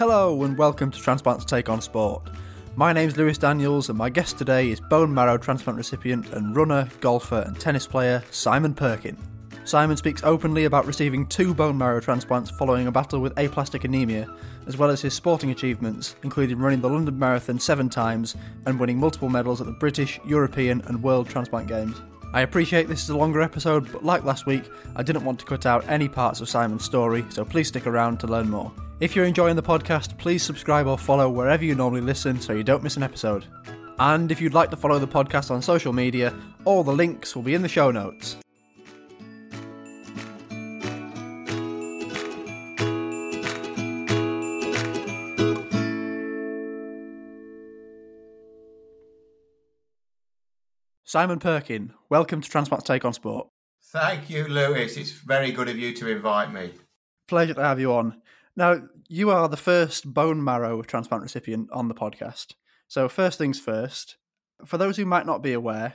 Hello and welcome to Transplants Take on Sport. My name's Lewis Daniels and my guest today is bone marrow transplant recipient and runner, golfer, and tennis player Simon Perkin. Simon speaks openly about receiving two bone marrow transplants following a battle with aplastic anemia, as well as his sporting achievements, including running the London Marathon seven times and winning multiple medals at the British, European, and World Transplant Games. I appreciate this is a longer episode, but like last week, I didn't want to cut out any parts of Simon's story, so please stick around to learn more. If you're enjoying the podcast, please subscribe or follow wherever you normally listen so you don't miss an episode. And if you'd like to follow the podcast on social media, all the links will be in the show notes. Simon Perkin, welcome to Transplants Take on Sport. Thank you, Lewis. It's very good of you to invite me. Pleasure to have you on. Now, you are the first bone marrow transplant recipient on the podcast. So, first things first, for those who might not be aware,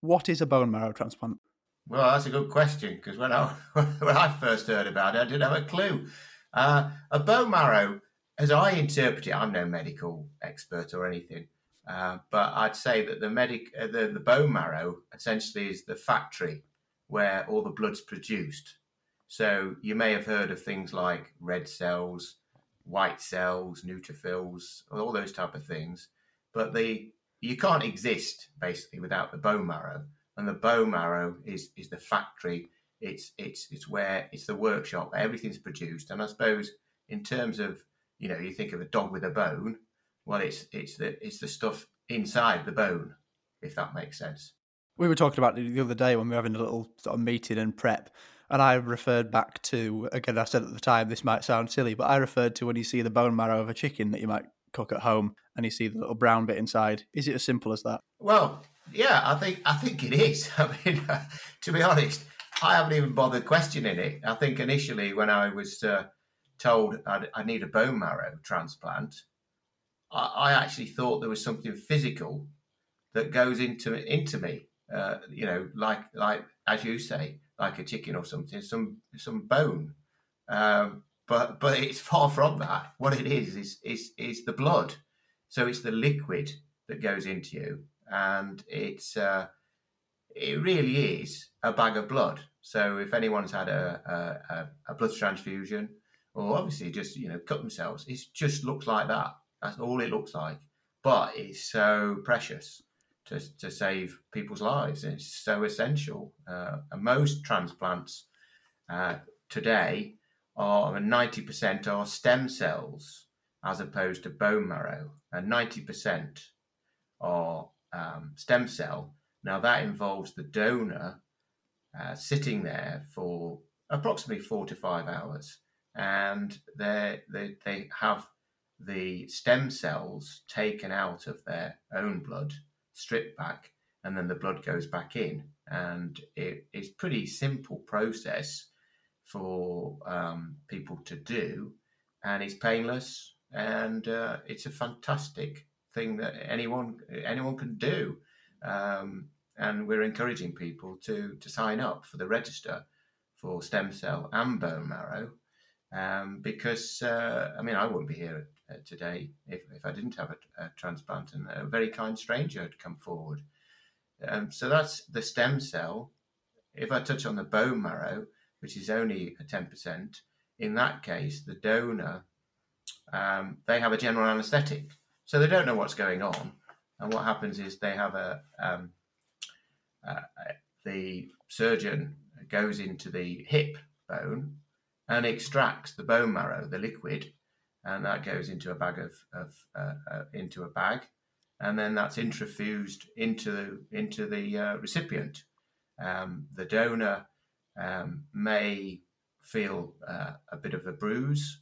what is a bone marrow transplant? Well, that's a good question because when I when I first heard about it, I didn't have a clue. Uh, a bone marrow, as I interpret it, I'm no medical expert or anything, uh, but I'd say that the medic uh, the, the bone marrow essentially is the factory where all the blood's produced. So you may have heard of things like red cells, white cells, neutrophils, all those type of things. But the you can't exist basically without the bone marrow, and the bone marrow is is the factory. It's it's it's where it's the workshop everything's produced. And I suppose in terms of you know you think of a dog with a bone, well it's it's the it's the stuff inside the bone, if that makes sense. We were talking about it the other day when we were having a little sort of meeting and prep, and I referred back to again. I said at the time this might sound silly, but I referred to when you see the bone marrow of a chicken that you might cook at home, and you see the little brown bit inside. Is it as simple as that? Well, yeah, I think I think it is. I mean, to be honest, I haven't even bothered questioning it. I think initially when I was uh, told I'd, I need a bone marrow transplant, I, I actually thought there was something physical that goes into into me. Uh, you know, like like as you say, like a chicken or something, some some bone. Um, but but it's far from that. What it is is is is the blood. So it's the liquid that goes into you, and it's uh, it really is a bag of blood. So if anyone's had a, a, a blood transfusion, or obviously just you know cut themselves, it just looks like that. That's all it looks like. But it's so precious to, to save people's lives. It's so essential. Uh, and most transplants uh, today are 90% are stem cells as opposed to bone marrow, and 90% are um, stem cell. Now, that involves the donor uh, sitting there for approximately four to five hours, and they, they, they have the stem cells taken out of their own blood stripped back, and then the blood goes back in. And it, it's pretty simple process for um, people to do, and it's painless, and uh, it's a fantastic thing that anyone anyone can do. Um, and we're encouraging people to to sign up for the register. for stem cell and bone marrow um, because uh, I mean I wouldn't be here uh, today if, if I didn't have a, a, transplant and a very kind stranger had come forward. Um, so that's the stem cell. If I touch on the bone marrow, which is only a ten percent, in that case the donor um, they have a general anaesthetic, so they don't know what's going on. And what happens is they have a um, uh, the surgeon goes into the hip bone and extracts the bone marrow, the liquid, and that goes into a bag of, of uh, uh, into a bag, and then that's intrafused into into the uh, recipient. Um, the donor um, may feel uh, a bit of a bruise,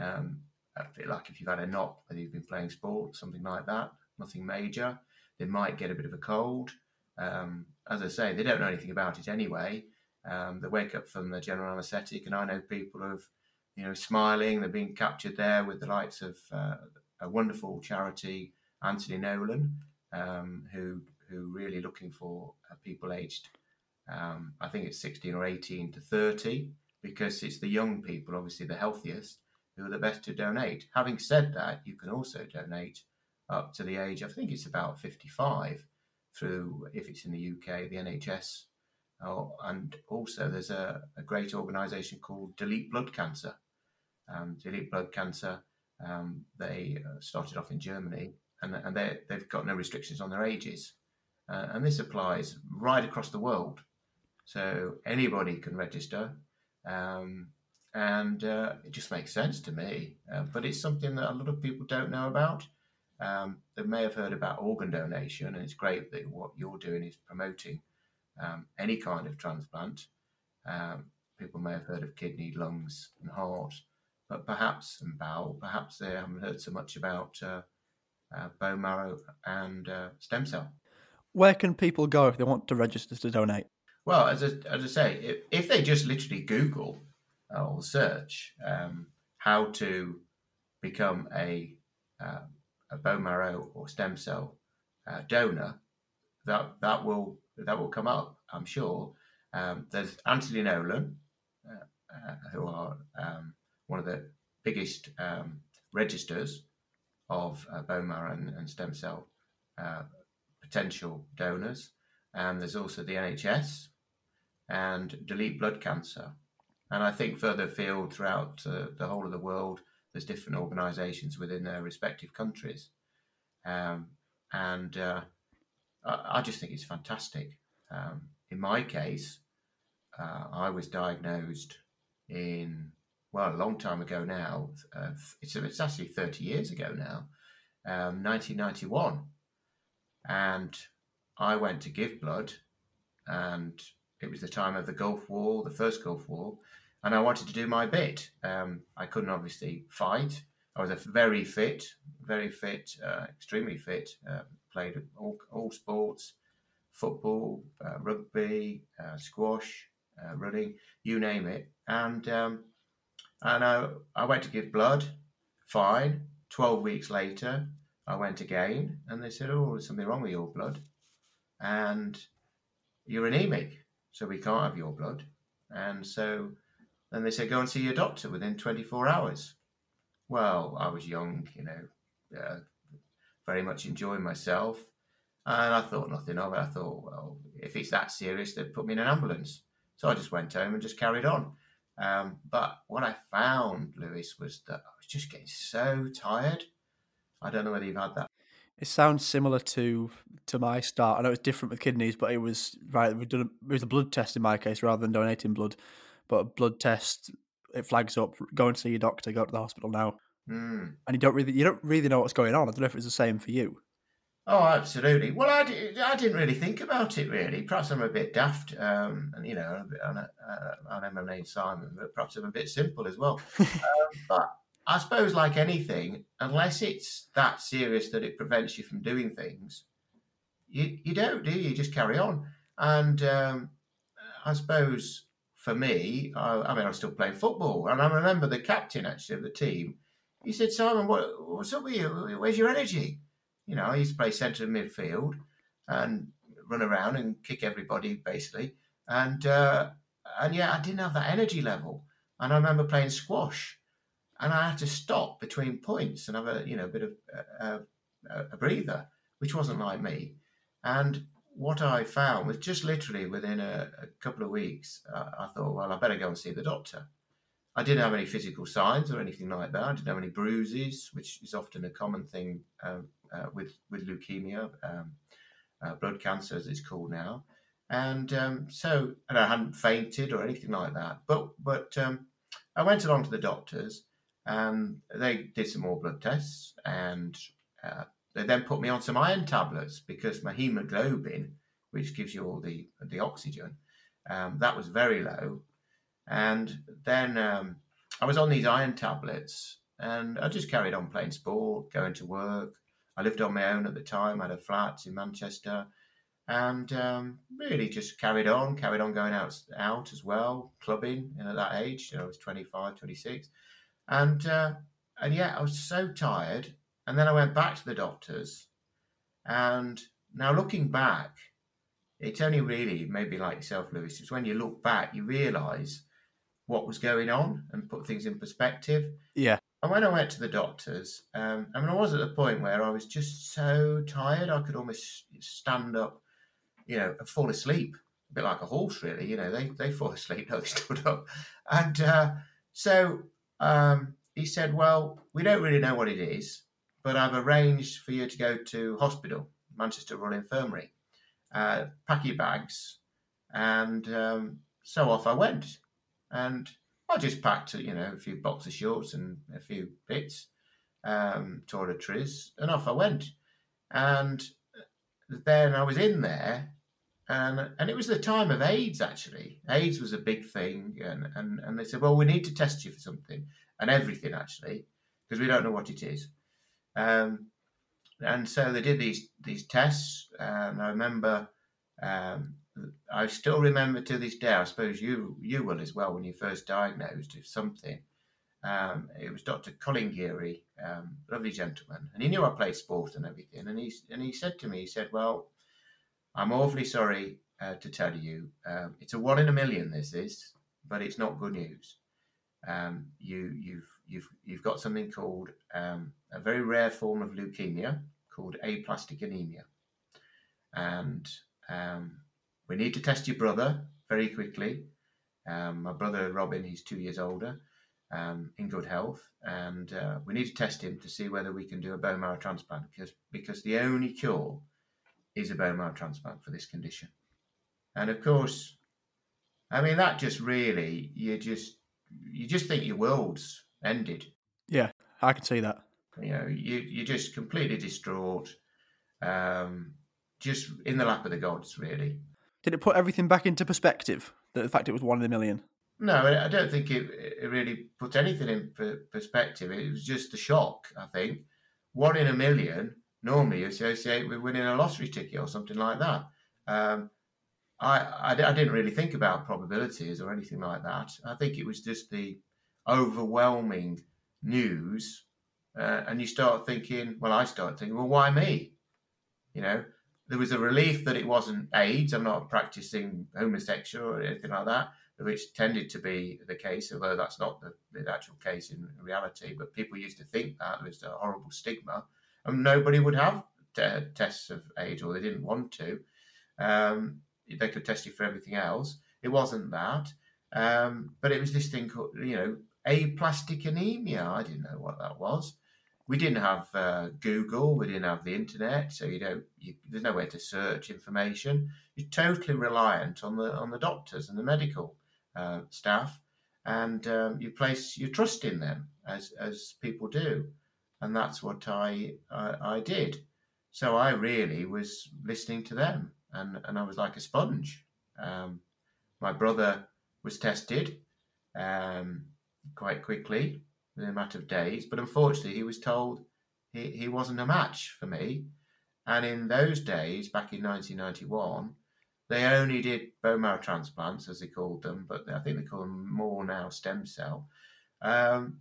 um, a bit like if you've had a knock, whether you've been playing sport, something like that. Nothing major. They might get a bit of a cold. Um, as I say, they don't know anything about it anyway. Um, they wake up from the general anaesthetic, and I know people who've, you know, smiling. They're being captured there with the likes of uh, a wonderful charity, Anthony Nolan, um, who who really looking for uh, people aged, um, I think it's 16 or 18 to 30, because it's the young people, obviously the healthiest, who are the best to donate. Having said that, you can also donate up to the age, I think it's about 55 through, if it's in the UK, the NHS. Oh, and also, there's a, a great organisation called Delete Blood Cancer. Um, Delete Blood Cancer, um, they uh, started off in Germany and, and they've got no restrictions on their ages. Uh, and this applies right across the world. So anybody can register. Um, and uh, it just makes sense to me. Uh, but it's something that a lot of people don't know about. Um, they may have heard about organ donation, and it's great that what you're doing is promoting um, any kind of transplant. Um, people may have heard of kidney, lungs, and heart, but perhaps and bowel, perhaps they haven't heard so much about uh, uh, bone marrow and uh, stem cell. Where can people go if they want to register to donate? Well, as I, as I say, if, if they just literally Google or search um, how to become a uh, a bone marrow or stem cell uh, donor, that that will that will come up. I'm sure. Um, there's Anthony Nolan, uh, uh, who are um, of the biggest um, registers of uh, bone marrow and, and stem cell uh, potential donors. And there's also the NHS and Delete Blood Cancer. And I think further afield throughout uh, the whole of the world, there's different organisations within their respective countries, um, and uh, I, I, just think it's fantastic. Um, in my case, uh, I was diagnosed in well a long time ago now. Uh, it's it's actually 30 years ago now, um, 1991, and I went to give blood, and it was the time of the Gulf War, the first Gulf War, and I wanted to do my bit. Um, I couldn't obviously fight. I was a very fit, very fit, uh, extremely fit. Uh, played all, all sports, football, uh, rugby, uh, squash, uh, running, you name it. And um, and I, I went to give blood. Fine. Twelve weeks later, I went again, and they said, "Oh, there's something wrong with your blood, and you're anemic, so we can't have your blood." And so then they said, go and see your doctor within 24 hours. Well, I was young, you know, uh, very much enjoying myself. And I thought nothing of it. I thought, well, if it's that serious, they'd put me in an ambulance. So I just went home and just carried on. Um, but what I found, Lewis, was that I was just getting so tired. I don't know whether you've had that. It sounds similar to to my start. I know it's different with kidneys, but it was right. We did a, it was a blood test in my case rather than donating blood but a blood test it flags up. Go and see your doctor. Go to the hospital now. Mm. And you don't really you don't really know what's going on. I don't know if it's the same for you. Oh, absolutely. Well, I, did, I didn't really think about it really. Perhaps I'm a bit daft, um, and you know, I know, I know my name's Simon, but perhaps I'm a bit simple as well. um, but I suppose, like anything, unless it's that serious that it prevents you from doing things, you you don't do you? you just carry on. And um, I suppose for me, I, I, mean, I was still playing football, and I remember the captain actually of the team. He said, "Simon, what, what's up with you? Where's your energy?" You know, I used to play centre midfield and run around and kick everybody basically. And uh, and yet I didn't have that energy level. And I remember playing squash, and I had to stop between points and have a you know a bit of a, a, a breather, which wasn't like me. And what I found was just literally within a, a couple of weeks, uh, I thought, well, I better go and see the doctor. I didn't have any physical signs or anything like that. I didn't have any bruises, which is often a common thing uh, uh, with with leukemia, um, uh, blood cancer as it's called now. And um, so, and I hadn't fainted or anything like that. But but um, I went along to the doctors, and they did some more blood tests, and uh, they then put me on some iron tablets because my hemoglobin, which gives you all the the oxygen, um, that was very low and then um, I was on these iron tablets and I just carried on playing sport, going to work. I lived on my own at the time, I had a flat in Manchester and um, really just carried on, carried on going out, out as well, clubbing know, at that age. You know, I was 25, 26. And, uh, and yeah, I was so tired. And then I went back to the doctors. And now looking back, it's only really maybe like yourself, Lewis, it's when you look back, you realize what was going on and put things in perspective. Yeah. And when I went to the doctors, um, I mean, I was at the point where I was just so tired, I could almost stand up, you know, and fall asleep, a bit like a horse, really. You know, they, they fall asleep, no, they stood up. And uh, so um, he said, Well, we don't really know what it is, but I've arranged for you to go to hospital, Manchester Royal Infirmary, uh, pack your bags. And um, so off I went. And I just packed, you know, a few boxer shorts and a few bits, um, toiletries, and off I went. And then I was in there, and and it was the time of AIDS actually. AIDS was a big thing, and and, and they said, well, we need to test you for something and everything actually, because we don't know what it is. Um, and so they did these these tests, and I remember um, I still remember to this day. I suppose you you will as well when you first diagnosed with something. Um, it was Dr. Colin Geary, um, lovely gentleman, and he knew I played sport and everything. And he and he said to me, he said, "Well, I'm awfully sorry uh, to tell you, um, it's a one in a million. This is, but it's not good news. Um, you you've you've you've got something called um, a very rare form of leukemia called aplastic anemia, and um, we need to test your brother very quickly. Um, my brother Robin, he's two years older, um, in good health, and uh, we need to test him to see whether we can do a bone marrow transplant because because the only cure is a bone marrow transplant for this condition. And of course, I mean that just really you just you just think your world's ended. Yeah, I can see that. You know, you you're just completely distraught, um, just in the lap of the gods, really. Did it put everything back into perspective? That the fact it was one in a million. No, I don't think it, it really put anything in perspective. It was just the shock. I think one in a million normally associate with winning a lottery ticket or something like that. Um, I, I, I didn't really think about probabilities or anything like that. I think it was just the overwhelming news, uh, and you start thinking. Well, I start thinking, well, why me? You know, there was a relief that it wasn't AIDS. I'm not practicing homosexual or anything like that, which tended to be the case, although that's not the, the actual case in reality. But people used to think that there was a horrible stigma, and nobody would have t- tests of AIDS, or they didn't want to. Um, they could test you for everything else. It wasn't that, um, but it was this thing called, you know, aplastic anemia. I didn't know what that was we didn't have uh, Google, we didn't have the internet, so you don't. You, there's nowhere to search information. You're totally reliant on the on the doctors and the medical uh, staff, and um, you place your trust in them as as people do, and that's what I I, I did. So I really was listening to them, and and I was like a sponge. Um, my brother was tested um, quite quickly in a matter of days. But unfortunately, he was told he, he wasn't a match for me. And in those days, back in 1991, they only did bone marrow transplants, as they called them, but I think they call them more now stem cell. Um,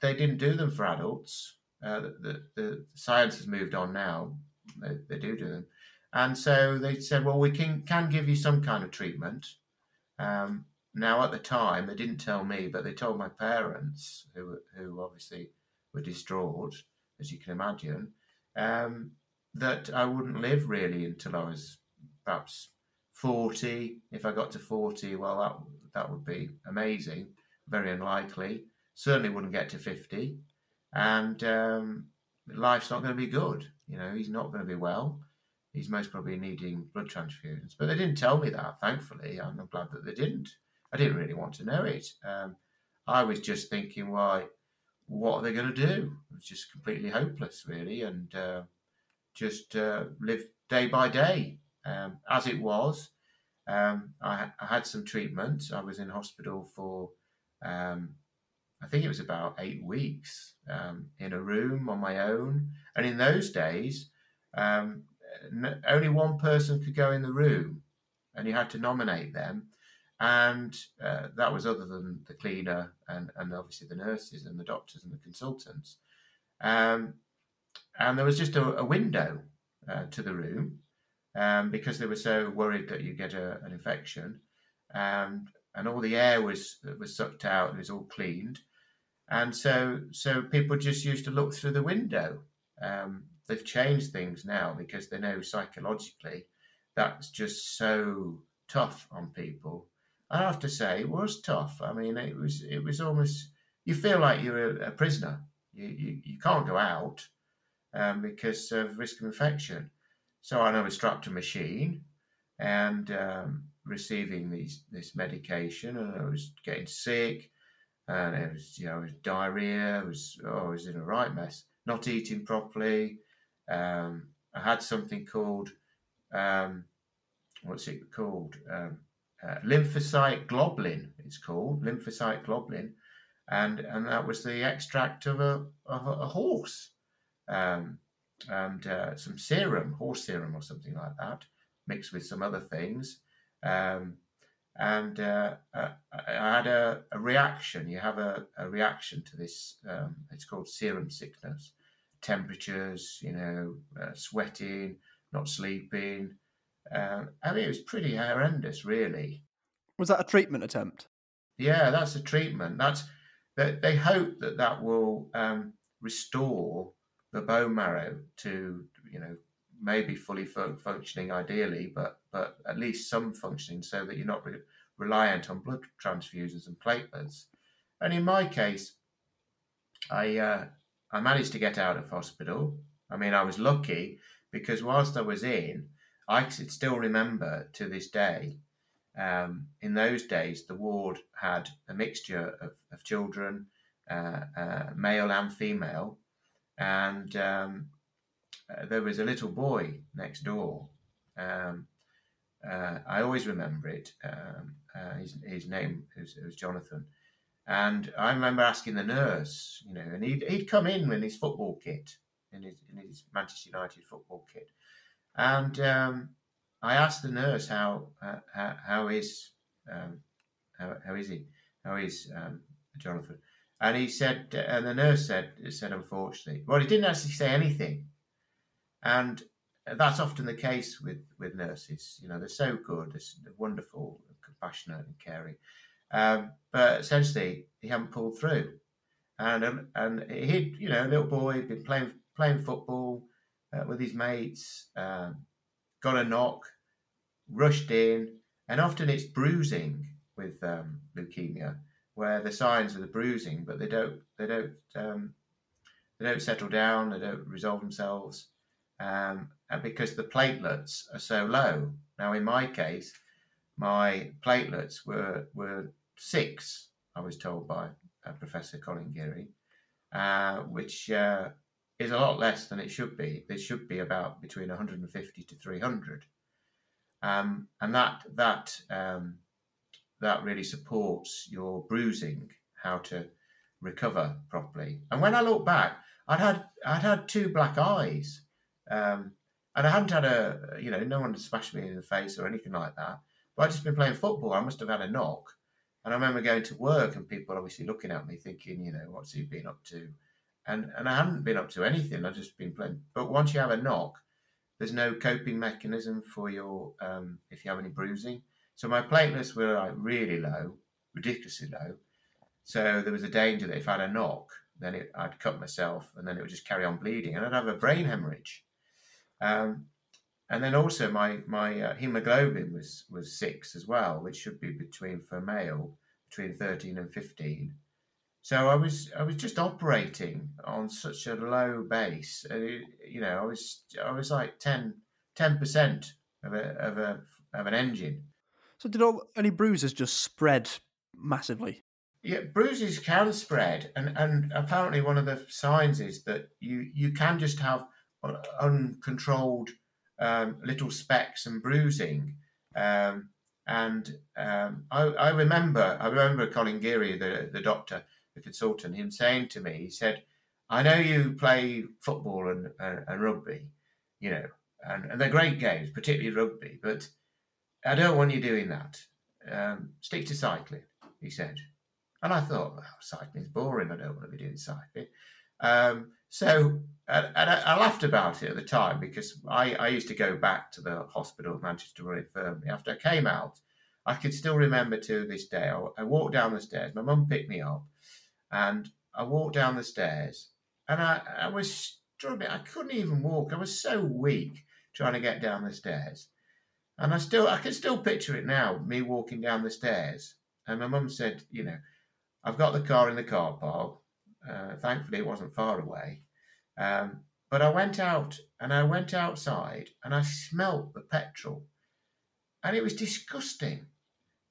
they didn't do them for adults. Uh, the, the, the, science has moved on now. They, they, do do them. And so they said, well, we can, can give you some kind of treatment. Um, now at the time they didn't tell me, but they told my parents, who who obviously were distraught, as you can imagine, um, that I wouldn't live really until I was perhaps forty. If I got to forty, well, that that would be amazing. Very unlikely. Certainly wouldn't get to fifty, and um, life's not going to be good. You know, he's not going to be well. He's most probably needing blood transfusions. But they didn't tell me that, thankfully. I'm glad that they didn't. I didn't really want to know it. Um, I was just thinking, why, what are they going to do? It was just completely hopeless, really, and uh, just uh, live day by day. Um, as it was, um, I, I, had some treatment. I was in hospital for, um, I think it was about eight weeks um, in a room on my own. And in those days, um, only one person could go in the room, and you had to nominate them and uh, that was other than the cleaner and, and obviously the nurses and the doctors and the consultants. Um, and there was just a, a window uh, to the room um, because they were so worried that you get a, an infection. Um, and all the air was was sucked out. And it was all cleaned, and so so people just used to look through the window. Um, they've changed things now because they know psychologically that's just so tough on people I have to say, it was tough. I mean, it was it was almost you feel like you're a, a prisoner. You, you, you can't go out um, because of risk of infection. So I know was strapped to a machine and um, receiving these this medication, and I was getting sick, and it was you know it was diarrhea. I was oh, I was in a right mess. Not eating properly. Um, I had something called um, what's it called? Um, uh, lymphocyte globulin. It's called lymphocyte globulin, and and that was the extract of a of a, a horse, um, and uh, some serum, horse serum or something like that, mixed with some other things. Um, and uh, uh I had a, a, reaction. You have a, a reaction to this. Um, it's called serum sickness. Temperatures, you know, uh, sweating, not sleeping, um, I mean, it was pretty horrendous, really. Was that a treatment attempt? Yeah, that's a treatment. That's that they hope that that will um, restore the bone marrow to you know maybe fully functioning ideally, but but at least some functioning so that you're not re- reliant on blood transfusions and platelets. And in my case, I uh, I managed to get out of hospital. I mean, I was lucky because whilst I was in, I could still remember to this day. Um, in those days, the ward had a mixture of, of children, uh, uh, male and female, and um, uh, there was a little boy next door. Um, uh, I always remember it. Um, uh, his, his, name was, was, Jonathan. And I remember asking the nurse, you know, and he'd, he'd come in in his football kit, in his, in his Manchester United football kit. And um, I asked the nurse how uh, how, how is um, how, how is he? How is um, Jonathan, and he said, and the nurse said said unfortunately, well, he didn't actually say anything, and that's often the case with with nurses. You know, they're so good, they're wonderful, compassionate, and caring, um, but essentially he hadn't pulled through, and um, and he, you know, a little boy had been playing playing football uh, with his mates, um, got a knock, rushed in, and often it's bruising with um, leukemia, where the signs are the bruising, but they don't they don't um, they don't settle down, they don't resolve themselves, um, and because the platelets are so low. Now, in my case, my platelets were were six. I was told by uh, Professor Colin Geary, uh, which uh, is a lot less than it should be. They should be about between 150 to 300, um, and that that um, that really supports your bruising, how to recover properly. And when I look back, I'd had I'd had two black eyes, um, and I hadn't had a you know no one had smashed me in the face or anything like that. But I'd just been playing football. I must have had a knock, and I remember going to work and people obviously looking at me, thinking, you know, what's he been up to? And and I hadn't been up to anything. I'd just been playing. But once you have a knock, there's no coping mechanism for your um, if you have any bruising. So my platelets were like really low, ridiculously low. So there was a danger that if I had a knock, then it, I'd cut myself and then it would just carry on bleeding and I'd have a brain hemorrhage. Um, and then also my my uh, hemoglobin was was six as well, which should be between for male between thirteen and fifteen. So I was I was just operating on such a low base. Uh, you know, I was I was like 10 percent of a of a of an engine. So did all any bruises just spread massively? Yeah, bruises can spread, and and apparently one of the signs is that you you can just have uncontrolled um, little specks and bruising. Um, and um, I, I, remember, I remember Colin Geary, the the doctor, consultant, him saying to me, he said, "I know you play football and and, and rugby, you know, and, and they're great games, particularly rugby, but I don't want you doing that. Um, stick to cycling," he said. And I thought, well, cycling's boring. I don't want to be doing cycling. Um, so, and, and I, I, laughed about it at the time because I, I used to go back to the hospital at Manchester Royal Infirmary. After I came out, I could still remember to this day. I, I walked down the stairs. My mum picked me up, and I walked down the stairs, and I, I was struggling. I couldn't even walk. I was so weak trying to get down the stairs, and I still, I can still picture it now. Me walking down the stairs, and my mum said, "You know, I've got the car in the car park. Uh, thankfully, it wasn't far away. Um, but I went out and I went outside and I smelt the petrol, and it was disgusting.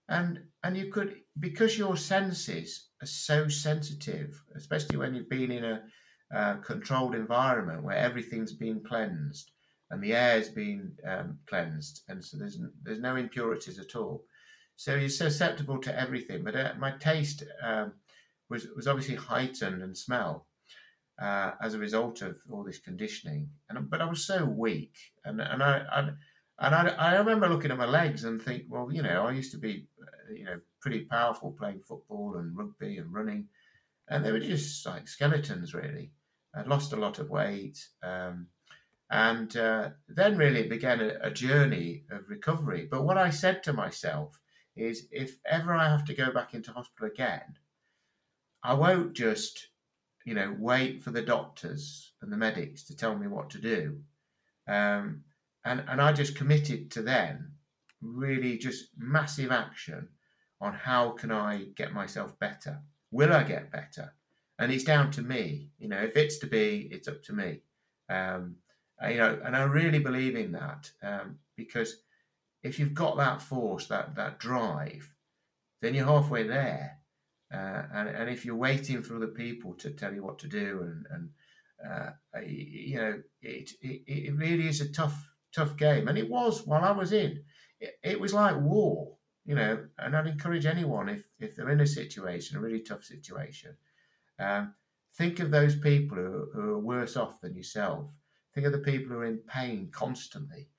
And and you could because your senses are so sensitive, especially when you've been in a uh, controlled environment where everything's been cleansed and the air's been um, cleansed, and so there's there's no impurities at all. So you're susceptible to everything. But uh, my taste um, was was obviously heightened and smell uh, as a result of all this conditioning. And but I was so weak, and and I, I and I, I remember looking at my legs and think, well, you know, I used to be, uh, you know, pretty powerful playing football and rugby and running, and they were just like skeletons, really. I'd lost a lot of weight, um, and uh, then really began a, a journey of recovery. But what I said to myself is, if ever I have to go back into hospital again, I won't just, you know, wait for the doctors and the medics to tell me what to do. Um, and, and I just committed to then really just massive action on how can I get myself better? Will I get better? And it's down to me. You know, if it's to be, it's up to me. Um, you know, and I really believe in that um, because if you've got that force, that that drive, then you're halfway there. Uh, and, and if you're waiting for other people to tell you what to do, and, and uh, you know, it, it, it really is a tough, tough game. And it was while I was in, it, it was like war, you know. And I'd encourage anyone if, if they're in a situation, a really tough situation, um, think of those people who, who are worse off than yourself. Think of the people who are in pain constantly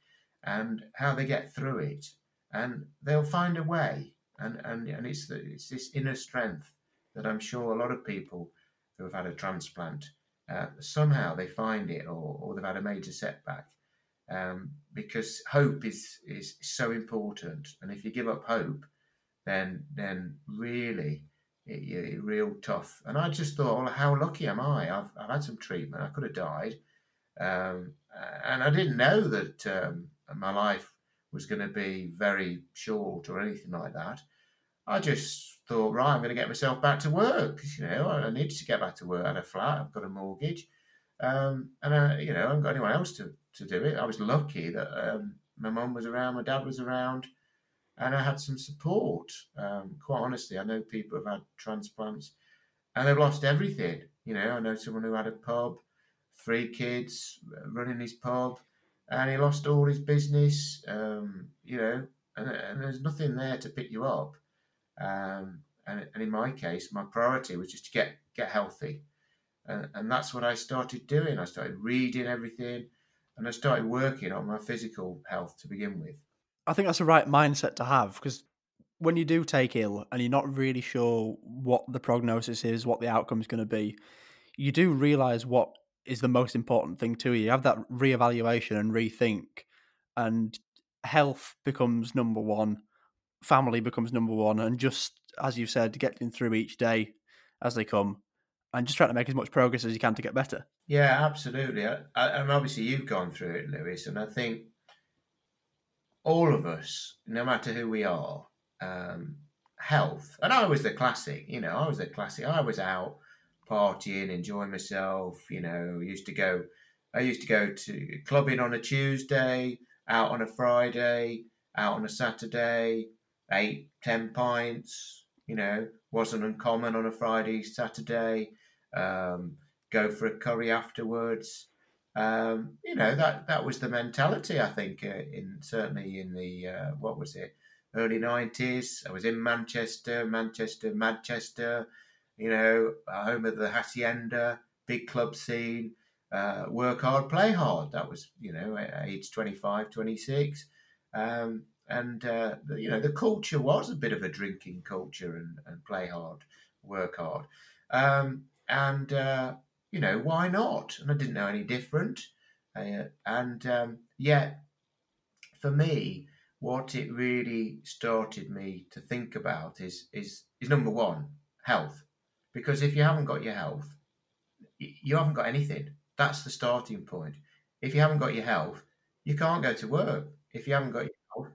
and how they get through it. And they'll find a way and and and it's the, it's this inner strength that I'm sure a lot of people who have had a transplant uh, somehow they find it, or, or they've had a major setback, um, because hope is is so important. And if you give up hope, then then really it, it, real tough. And I just thought, well, how lucky am I? I've I've had some treatment. I could have died, um, and I didn't know that um, my life was going to be very short or anything like that. I just thought, right, I'm going to get myself back to work. You know, I needed to get back to work. I had a flat, I've got a mortgage, um, and I, you know, I haven't got anyone else to, to do it. I was lucky that um, my mum was around, my dad was around, and I had some support. Um, quite honestly, I know people have had transplants and they've lost everything. You know, I know someone who had a pub, three kids, running his pub, and he lost all his business. Um, you know, and, and, there's nothing there to pick you up. Um, and, and, in my case, my priority was just to get get healthy, and, and that's what I started doing. I started reading everything, and I started working on my physical health to begin with. I think that's the right mindset to have because when you do take ill and you're not really sure what the prognosis is, what the outcome is going to be, you do realize what is the most important thing to you. You have that reevaluation and rethink, and health becomes number one. family becomes number one, and just as you said, getting through each day as they come, and just trying to make as much progress as you can to get better. Yeah, absolutely. I, I, and obviously, you've gone through it, Lewis, and I think all of us, no matter who we are, um, health. And I was the classic, you know, I was the classic. I was out partying, enjoying myself. You know, used to go. I used to go to clubbing on a Tuesday, out on a Friday, out on a Saturday, eight, ten pints. You know, wasn't uncommon on a Friday, Saturday. Um, go for a curry afterwards. Um, you know that that was the mentality. I think uh, in certainly in the uh, what was it early nineties. I was in Manchester, Manchester, Manchester. You know, home of the hacienda, big club scene. Uh, work hard, play hard. That was you know age 25, 26. Um, and uh, you know the culture was a bit of a drinking culture and, and play hard, work hard, um, and uh, you know, why not? And I didn't know any different. Uh, and um, yet, for me, what it really started me to think about is is is number one, health. Because if you haven't got your health, you haven't got anything. That's the starting point. If you haven't got your health, you can't go to work. If you haven't got your health,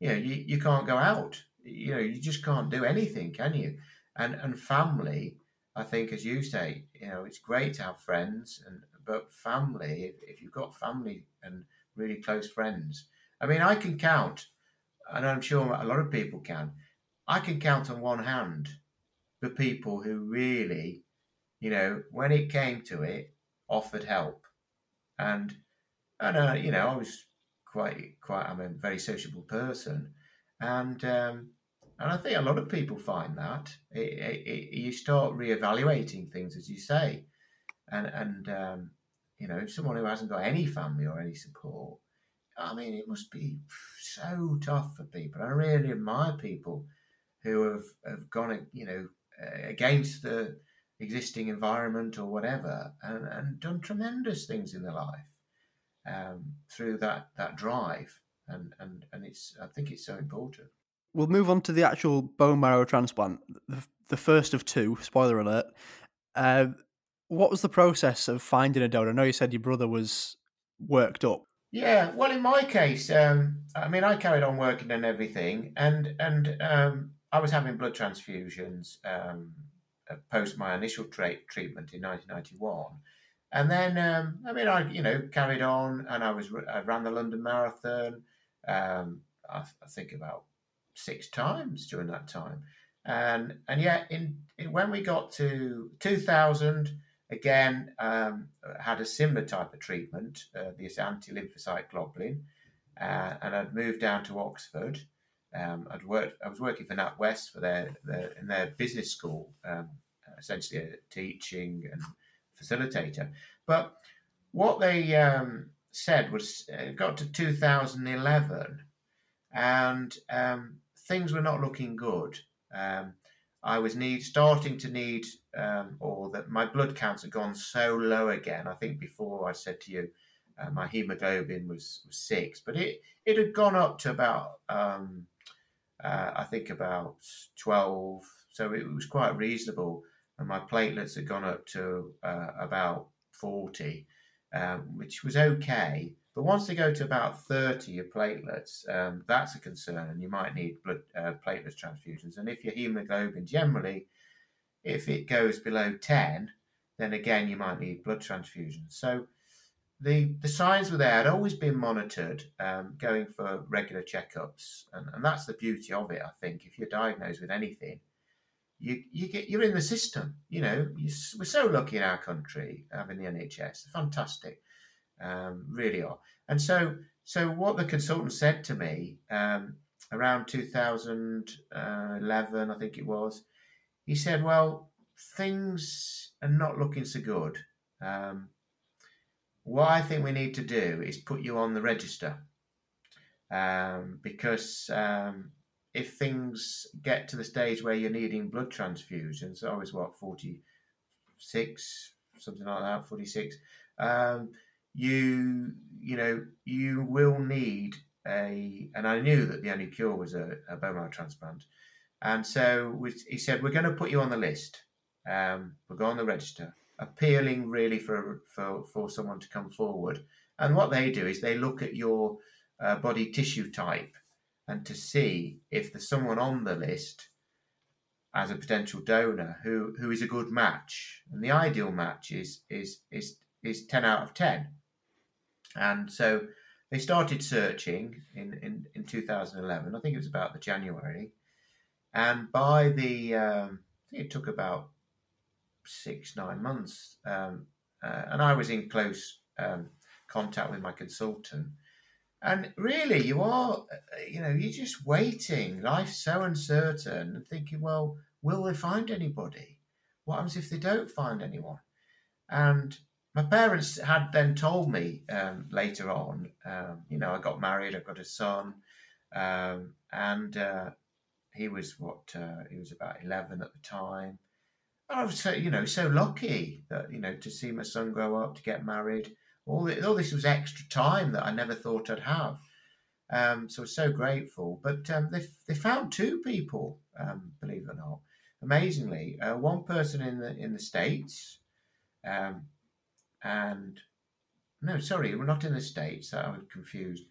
you know, you, you can't go out. You know, you just can't do anything, can you? And and family I think, as you say, you know, it's great to have friends, and but family, if, you've got family and really close friends, I mean, I can count, and I'm sure a lot of people can. I can count on one hand the people who really, you know, when it came to it, offered help, and and uh, you know, I was quite quite. I'm a very sociable person, and um, and I think a lot of people find that. It, it, it, you start reevaluating things, as you say, and and um, you know, someone who hasn't got any family or any support, I mean, it must be so tough for people. I really admire people who have have gone, you know, against the existing environment or whatever, and, and done tremendous things in their life um, through that that drive, and and and it's I think it's so important we'll move on to the actual bone marrow transplant, the, the first of two. Spoiler alert. Uh, what was the process of finding a donor? I know you said your brother was worked up. Yeah, well, in my case, um, I mean, I carried on working and everything, and and um, I was having blood transfusions um, uh, post my initial tra- treatment in 1991, and then um, I mean, I you know carried on, and I was I ran the London Marathon. Um, I, I think about six times during that time. And and yet, in, in when we got to 2000, again um, had a similar type of treatment, uh, this anti-lymphocyte globulin, uh, and I'd moved down to Oxford. Um, I'd worked. I was working for NatWest for their, their in their business school, um, essentially a teaching and facilitator. But what they um, said was, uh, it got to 2011, and um, things were not looking good. Um, I was need starting to need, um, or that my blood counts had gone so low again. I think before I said to you, uh, my hemoglobin was, was, six, but it it had gone up to about um, uh, I think about twelve, so it was quite reasonable. And my platelets had gone up to uh, about forty, um, which was okay. But once they go to about 30, your platelets, um, that's a concern, and you might need blood uh, platelet transfusions. And if your hemoglobin generally, if it goes below 10, then again you might need blood transfusions. So the the signs were there. I'd always been monitored, um, going for regular checkups, and, and that's the beauty of it. I think if you're diagnosed with anything, you you get you're in the system. You know, you, we're so lucky in our country having the NHS. Fantastic um, really are. And so, so what the consultant said to me um, around 2011, I think it was, he said, "Well, things are not looking so good. Um, what I think we need to do is put you on the register um, because." Um, if things get to the stage where you're needing blood transfusions, I was what, 46, something like that, 46, um, you you know you will need a, and I knew that the only cure was a, a bone marrow transplant. And so we, he said, We're going to put you on the list. Um, we'll go on the register, appealing really for, for, for someone to come forward. And what they do is they look at your uh, body tissue type and to see if there's someone on the list as a potential donor who, who is a good match. And the ideal match is, is, is, is 10 out of 10. And so they started searching in, in, in 2011. I think it was about the January. And by the, um, it took about six, nine months. Um, uh, and I was in close um, contact with my consultant. And really, you are, you know, you're just waiting. Life's so uncertain and thinking, well, will they find anybody? What happens if they don't find anyone? And my parents had then told me um, later on, um, you know, I got married, I got a son, um, and uh, he was what uh, he was about eleven at the time. And I was so you know so lucky that you know to see my son grow up, to get married. All, all this was extra time that I never thought I'd have. Um, so I was so grateful. But um, they they found two people, um, believe it or not, amazingly. Uh, one person in the in the states, um, and no, sorry, we're not in the states. I was confused.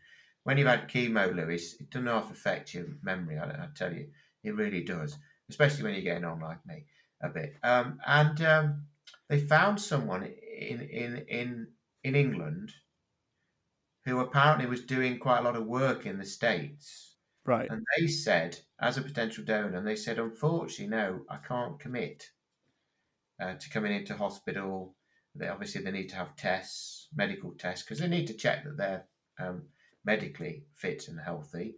When you've had chemo, Lewis, it doesn't half affect your memory. I, I, tell you, it really does, especially when you're getting on like me a bit. Um, and um, they found someone in in in in England who apparently was doing quite a lot of work in the states. Right. And they said, as a potential donor, and they said, unfortunately, no, I can't commit uh, to coming into hospital they obviously they need to have tests, medical tests, because they need to check that they're um, medically fit and healthy.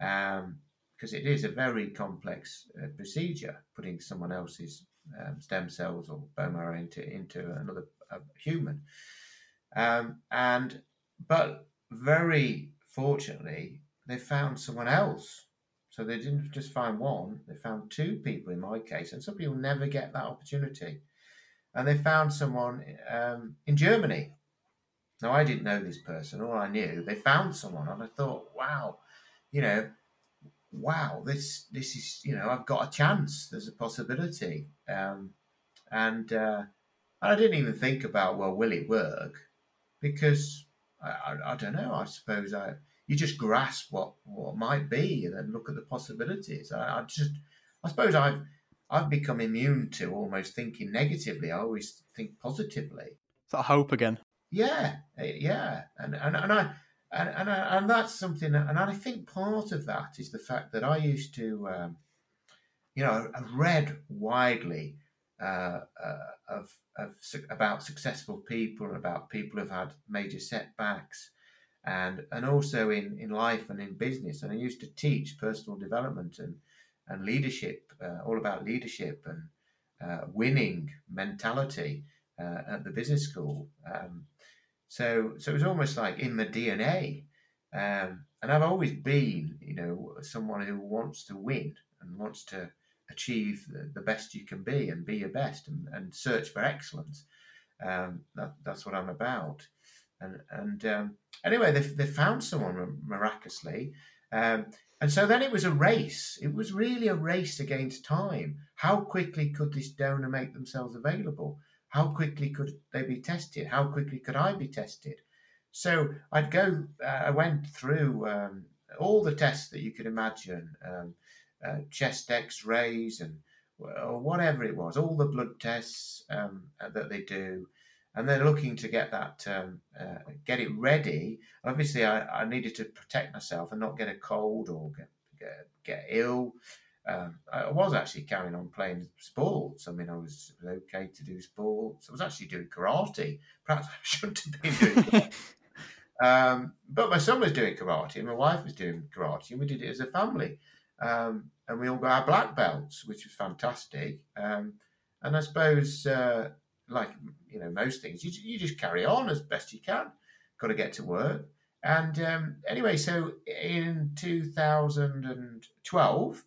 Um, because it is a very complex uh, procedure, putting someone else's um, stem cells or bone marrow into into another human. Um, and but very fortunately, they found someone else. So they didn't just find one; they found two people in my case, and some people never get that opportunity and they found someone um, in Germany. Now, I didn't know this person, all I knew, they found someone, and I thought, wow, you know, wow, this this is, you know, I've got a chance. There's a possibility, um, and uh, I didn't even think about, well, will it work? Because I, I, I don't know. I suppose I you just grasp what what might be, and then look at the possibilities. I, I just, I suppose I've I've become immune to almost thinking negatively. I always think positively. Is that hope again? Yeah, eh, yeah, and and and I. And, and and that's something, and I think part of that is the fact that I used to, um, you know, I read widely uh, uh, of, of about successful people, about people who've had major setbacks, and and also in, in life and in business. And I used to teach personal development and and leadership, uh, all about leadership and uh, winning mentality uh, at the business school. Um, so, so it was almost like in the DNA. Um, and I've always been, you know, someone who wants to win and wants to achieve the, best you can be and be your best and, and search for excellence. Um, that, that's what I'm about. And, and um, anyway, they, they found someone miraculously. Um, and so then it was a race. It was really a race against time. How quickly could this donor make themselves available? How quickly could they be tested? How quickly could I be tested? So I'd go, uh, I went through um, all the tests that you could imagine um, uh, chest x rays and whatever it was, all the blood tests um, that they do and they're looking to get that um, uh, get it ready. Obviously, I, I, needed to protect myself and not get a cold or get get, get ill. Um, I was actually carrying on playing sports. I mean, I was okay to do sports. I was actually doing karate. Perhaps I shouldn't have been doing. um, but my son was doing karate, and my wife was doing karate, and we did it as a family. Um, and we all got our black belts, which was fantastic. Um, and I suppose uh, like you know most things, you, you just carry on as best you can. Got to get to work. And um, anyway, so in 2012,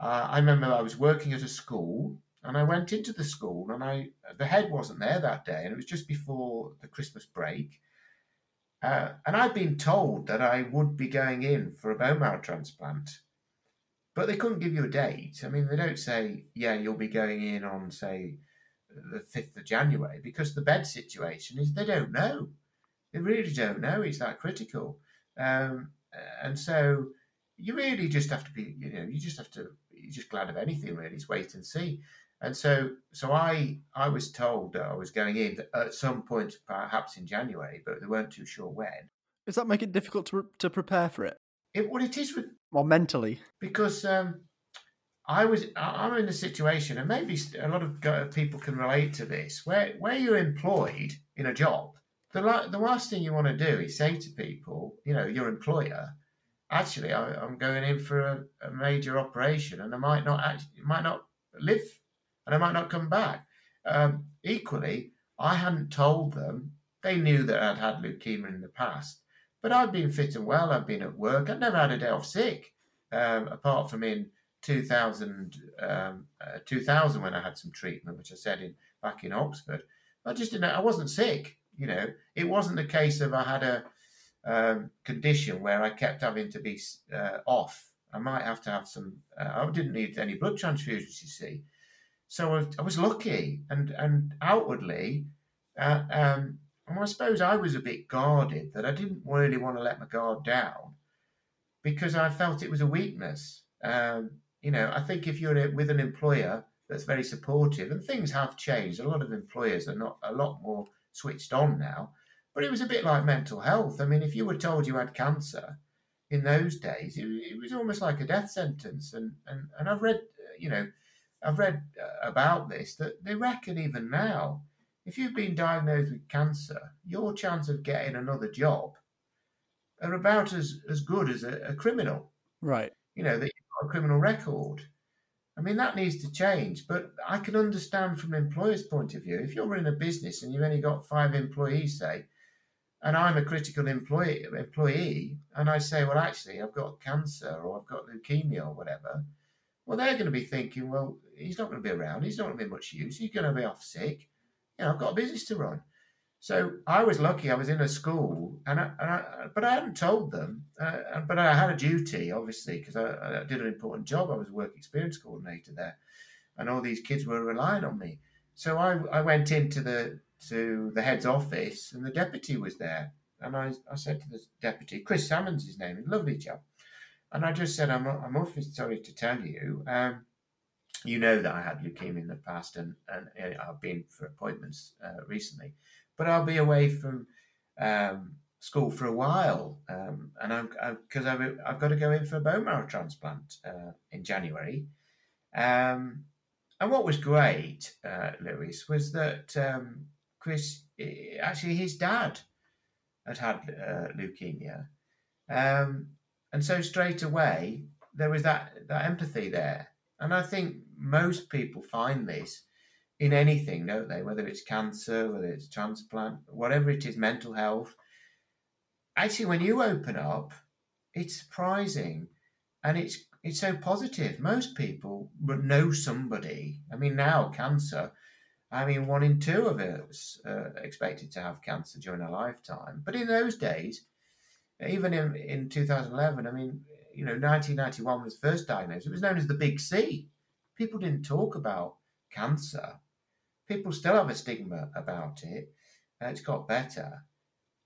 uh, I remember I was working at a school, and I went into the school, and I the head wasn't there that day, and it was just before the Christmas break. Uh, and I'd been told that I would be going in for a bone marrow transplant, but they couldn't give you a date. I mean, they don't say, yeah, you'll be going in on, say, the 5th of January, because the bed situation is they don't know. They really don't know. It's that critical. Um, and so you really just have to be, you know, you just have to, you're just glad of anything really. It's wait and see. And so, so I, I was told that I was going in at some point, perhaps in January, but they weren't too sure when. Does that make it difficult to to prepare for it? It what it is with or mentally because um, I was I'm in a situation, and maybe a lot of people can relate to this, where where you're employed in a job. The, the last thing you want to do is say to people, you know, your employer, actually, I, am going in for a, a, major operation, and I might not actually might not live and I might not come back. Um, equally, I hadn't told them. They knew that I'd had leukemia in the past, but I'd been fit and well. I'd been at work. I'd never had a day off sick, um, apart from in 2000, um, uh, 2000 when I had some treatment, which I said in back in Oxford. I just didn't. I wasn't sick. You know, it wasn't a case of I had a um, condition where I kept having to be uh, off. I might have to have some. Uh, I didn't need any blood transfusions. You see, so I, I was lucky, and and outwardly, uh, um, I suppose I was a bit guarded that I didn't really want to let my guard down because I felt it was a weakness. Um, you know, I think if you're with an employer that's very supportive, and things have changed, a lot of employers are not a lot more switched on now. But it was a bit like mental health. I mean, if you were told you had cancer in those days, it, it was almost like a death sentence. And and and I've read, you know I've read uh, about this that they reckon even now, if you've been diagnosed with cancer, your chance of getting another job are about as, as good as a, a criminal. Right. You know, that a criminal record. I mean, that needs to change, but I can understand from an employer's point of view. If you're in a business and you've only got five employees, say, and I'm a critical employee, employee, and I say, well, actually, I've got cancer or I've got leukemia or whatever, well, they're going to be thinking, well, he's not going to be around. He's not going to be much use. He's going to be off sick. You know, I've got a business to run. So I was lucky. I was in a school, and I, and I but I hadn't told them. Uh, but I had a duty, obviously, because I, I, did an important job. I was work experience coordinator there, and all these kids were relying on me. So I, I went into the to the head's office, and the deputy was there. And I, I said to the deputy, Chris Salmon's his name, lovely chap. And I just said, I'm, I'm awfully sorry to tell you, um, you know that I had leukemia in the past and, and I've been for appointments uh, recently, but I'll be away from um, school for a while. Um, and I'm, because I've, I've, got to go in for a bone marrow transplant uh, in January. Um, and what was great, uh, Lewis, was that um, Chris, actually, his dad had had uh, leukemia. Um, and so straight away, there was that, that empathy there. And I think most people find this in anything, don't they? Whether it's cancer, whether it's transplant, whatever it is, mental health. Actually, when you open up, it's surprising and it's it's so positive. Most people know somebody. I mean, now cancer. I mean, one in two of us uh, expected to have cancer during a lifetime. But in those days, even in, in 2011, I mean, you know, 1991 was first diagnosed. It was known as the Big C. People didn't talk about cancer. People still have a stigma about it. Uh, it's got better.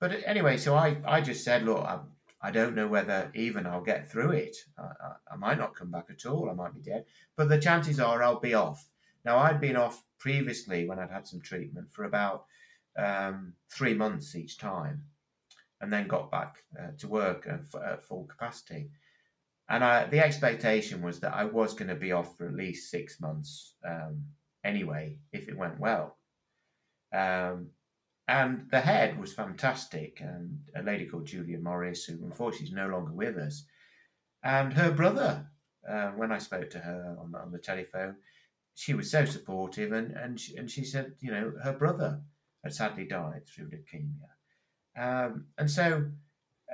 But anyway, so I, I just said, look, I, I don't know whether even I'll get through it. I, I, I might not come back at all. I might be dead. But the chances are I'll be off. Now, I'd been off previously when I'd had some treatment for about um, three months each time and then got back uh, to work at, at, full capacity. And I, the expectation was that I was going to be off for at least six months um, anyway, if it went well. Um, and the head was fantastic, and a lady called Julia Morris, who unfortunately is no longer with us, and her brother. Uh, when I spoke to her on, on the telephone, she was so supportive, and and she, and she said, you know, her brother had sadly died through leukemia, um, and so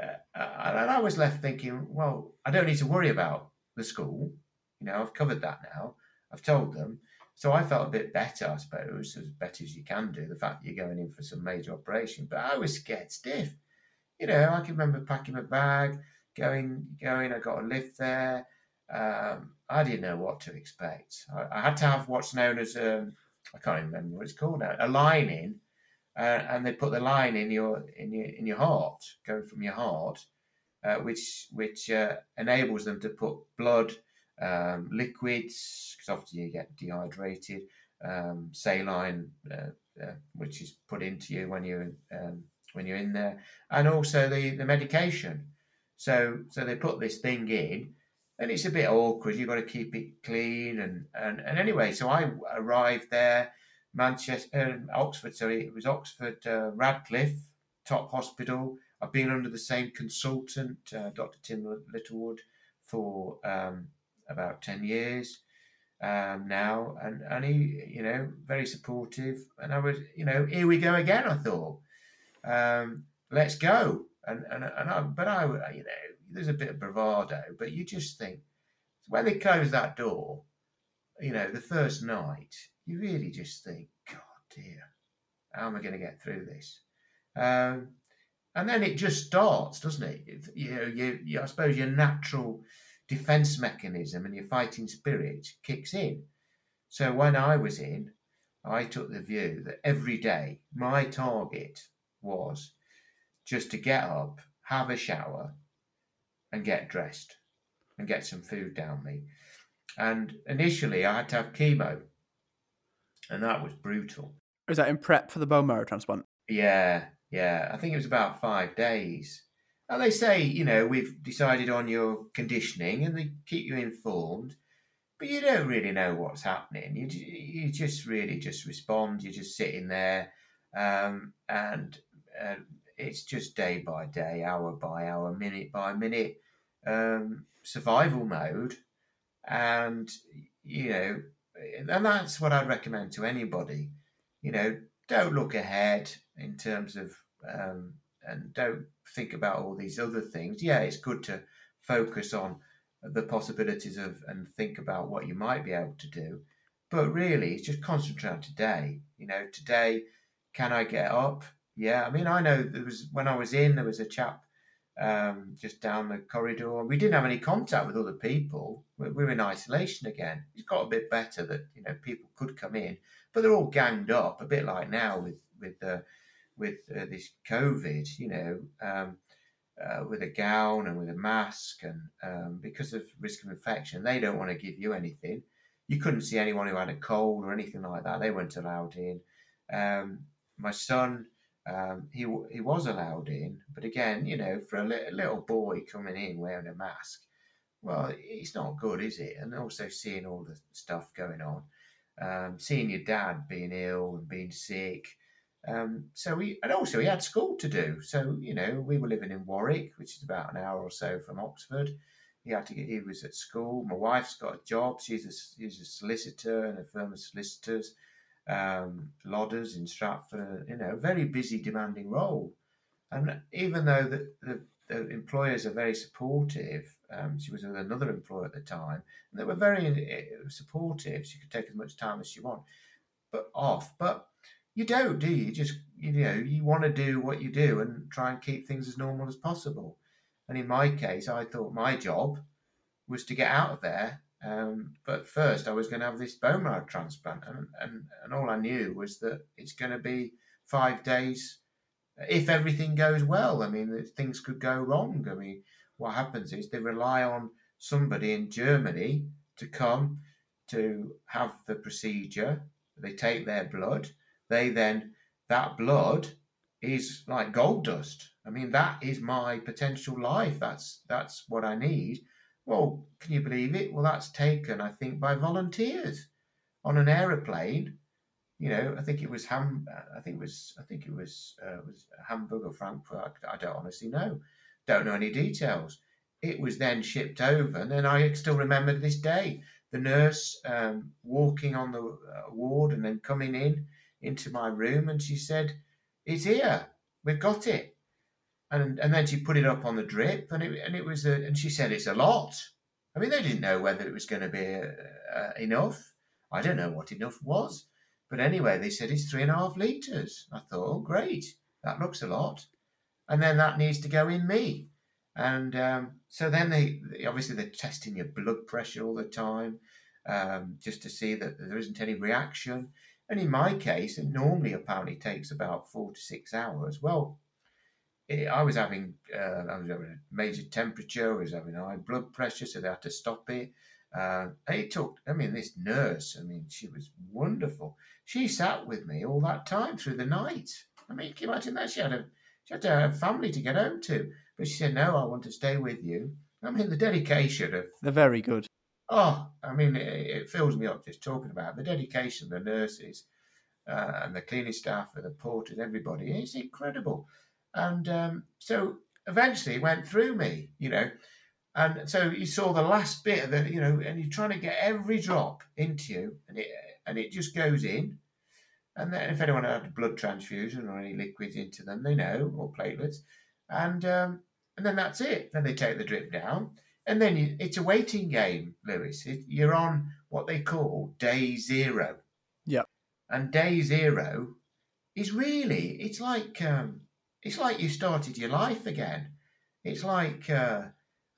uh, and I was left thinking, well, I don't need to worry about the school. You know, I've covered that now. I've told them. So I felt a bit better, I suppose, as better as you can do, the fact that you're going in for some major operation. But I was scared stiff. you know, I can remember packing my bag, going, going. I got a lift there. Um, I didn't know what to expect. I, I, had to have what's known as um, I can't even remember what it's called now, a line in, uh, and they put the line in your in your in your heart, going from your heart, uh, which which uh, enables them to put blood, um, liquids, because often you get dehydrated, um, saline, uh, uh, which is put into you when you're um, when you're in there, and also the the medication. So so they put this thing in, and it's a bit awkward. You've got to keep it clean, and and, and anyway, so I arrived there, Manchester, uh, Oxford. Sorry, it was Oxford uh, Radcliffe Top Hospital. I've been under the same consultant, uh, Dr. Tim Littlewood, for um, about ten years um, now, and and he, you know, very supportive. And I was, you know, here we go again. I thought, um, let's go. And and and I, but I, you know, there's a bit of bravado, but you just think when they close that door, you know, the first night, you really just think, God dear, how am I going to get through this? Um, and then it just starts, doesn't it? it you know, you, you, I suppose your natural defense mechanism and your fighting spirit kicks in. So when I was in, I took the view that every day my target was just to get up, have a shower, and get dressed and get some food down me. And initially, I had to have chemo, and that was brutal. Was that in prep for the bone marrow transplant? Yeah, yeah. I think it was about five days. And they say, you know, we've decided on your conditioning and they keep you informed, but you don't really know what's happening. You, you just really just respond. You're just sitting there um, and uh, it's just day by day, hour by hour, minute by minute um, survival mode. And, you know, and that's what I'd recommend to anybody. You know, don't look ahead in terms of um, and don't think about all these other things. Yeah, it's good to focus on the possibilities of and think about what you might be able to do. But really, it's just concentrate on today. You know, today, can I get up? Yeah, I mean, I know there was when I was in, there was a chap um, just down the corridor. We didn't have any contact with other people. We were in isolation again. It's got a bit better that you know people could come in, but they're all ganged up, a bit like now with with the with uh, this COVID, you know, um, uh, with a gown and with a mask, and um, because of risk of infection, they don't want to give you anything. You couldn't see anyone who had a cold or anything like that. They weren't allowed in. Um, my son, um, he he was allowed in, but again, you know, for a li- little boy coming in wearing a mask, well, it's not good, is it? And also seeing all the stuff going on, um, seeing your dad being ill and being sick um, so we, and also he had school to do. So you know, we were living in Warwick, which is about an hour or so from Oxford. He had to get. He was at school. My wife's got a job. She's a, she's a solicitor in a firm of solicitors, um, Lodders in Stratford. You know, very busy, demanding role. And even though the, the, the employers are very supportive, um, she was with another employer at the time, and they were very uh, supportive. She could take as much time as she wanted, but off. But you don't, do you? you just you know you want to do what you do and try and keep things as normal as possible. And in my case, I thought my job was to get out of there. Um, but first, I was going to have this bone marrow transplant, and, and and all I knew was that it's going to be five days if everything goes well. I mean, things could go wrong. I mean, what happens is they rely on somebody in Germany to come to have the procedure. They take their blood they then, that blood is like gold dust. I mean, that is my potential life. That's that's what I need. Well, can you believe it? Well, that's taken, I think, by volunteers on an aeroplane. You know, I think it was Ham. I think it was. I think it was. Uh, was Hamburg or Frankfurt. I, I don't honestly know. Don't know any details. It was then shipped over, and then I still remember this day the nurse um, walking on the uh, ward and then coming in into my room and she said, It's here. We've got it. And and then she put it up on the drip and it and it was a, and she said it's a lot. I mean, they didn't know whether it was going to be uh, uh, enough. I don't know what enough was, but anyway, they said it's three and a half liters. I thought, oh, great, that looks a lot. and then that needs to go in me. And um, so then they obviously they're testing your blood pressure all the time, um, just to see that there isn't any reaction. And in my case, it normally apparently takes about four to six hours. Well, it, I was having uh, I was having a major temperature, I was having high blood pressure, so they had to stop it. Uh, it took, I mean, this nurse, I mean, she was wonderful. She sat with me all that time through the night. I mean, can you imagine that? She had a she had to have family to get home to, but she said, "No, I want to stay with you." I mean, the dedication of they're very good. Oh, I mean, it, it fills me up just talking about the dedication of the nurses uh, and the cleaning staff and the porters, everybody. It's incredible. And um, so eventually it went through me, you know. And so you saw the last bit of the, you know, and you're trying to get every drop into you, and it and it just goes in. And then if anyone had a blood transfusion or any liquids into them, they know, or platelets. And um, and then that's it. Then they take the drip down, and then it's a waiting game, Lewis. You're on what they call day zero. Yeah. And day zero is really it's like um, it's like you started your life again. It's like uh,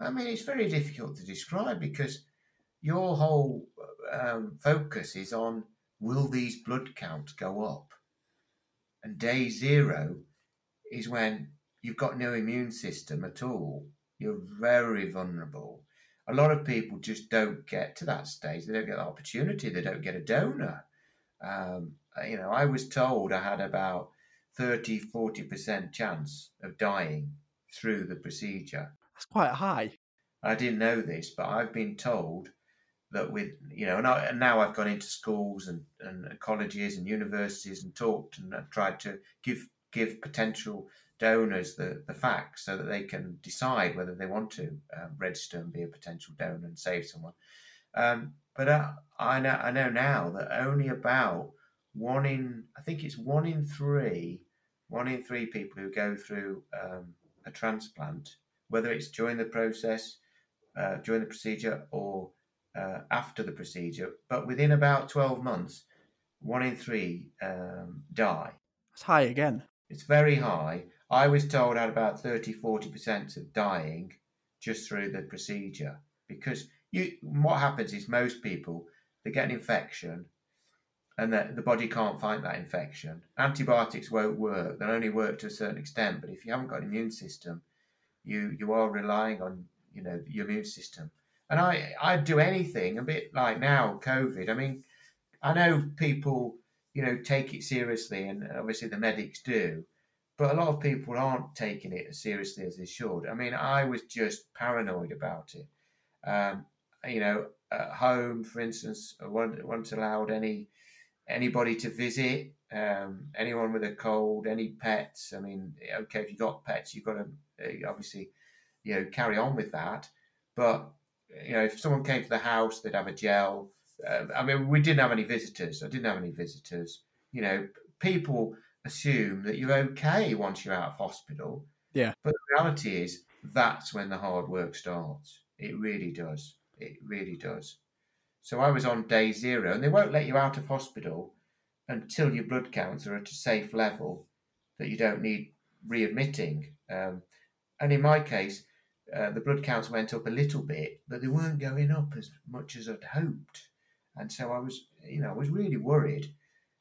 I mean, it's very difficult to describe because your whole um, focus is on will these blood counts go up? And day zero is when you've got no immune system at all. You're very vulnerable. A lot of people just don't get to that stage. They don't get the opportunity. They don't get a donor. Um, you know, I was told I had about 30, 40% chance of dying through the procedure. That's quite high. I didn't know this, but I've been told that with you know, and, I, and now I've gone into schools and, and colleges and universities and talked and tried to give give potential donors the, the facts so that they can decide whether they want to um, register and be a potential donor and save someone. Um, but uh, I know I know now that only about one in I think it's one in three, one in three people who go through um, a transplant, whether it's during the process, uh, during the procedure, or uh, after the procedure, but within about 12 months, one in three um, die. It's high again. It's very high. I was told had about 30 40% of dying just through the procedure because you what happens is most people they get an infection and that the body can't fight that infection. Antibiotics won't work; they'll only work to a certain extent. But if you haven't got an immune system, you you are relying on you know your immune system. And I, I'd do anything a bit like now, COVID. I mean, I know people, you know, take it seriously, and obviously the medics do, but a lot of people aren't taking it as seriously as they should. I mean, I was just paranoid about it. Um, you know, at home, for instance, I wasn't, allowed any anybody to visit, um, anyone with a cold, any pets. I mean, okay, if you got pets, you've got to uh, obviously, you know, carry on with that. But you know, if someone came to the house, they'd have a gel. Uh, I mean, we didn't have any visitors. I didn't have any visitors. You know, people assume that you're okay once you're out of hospital. Yeah. But the reality is, that's when the hard work starts. It really does. It really does. So I was on day zero, and they won't let you out of hospital until your blood counts are at a safe level that you don't need readmitting. Um, and in my case, uh, the blood counts went up a little bit, but they weren't going up as much as I'd hoped. And so I was, you know, I was really worried.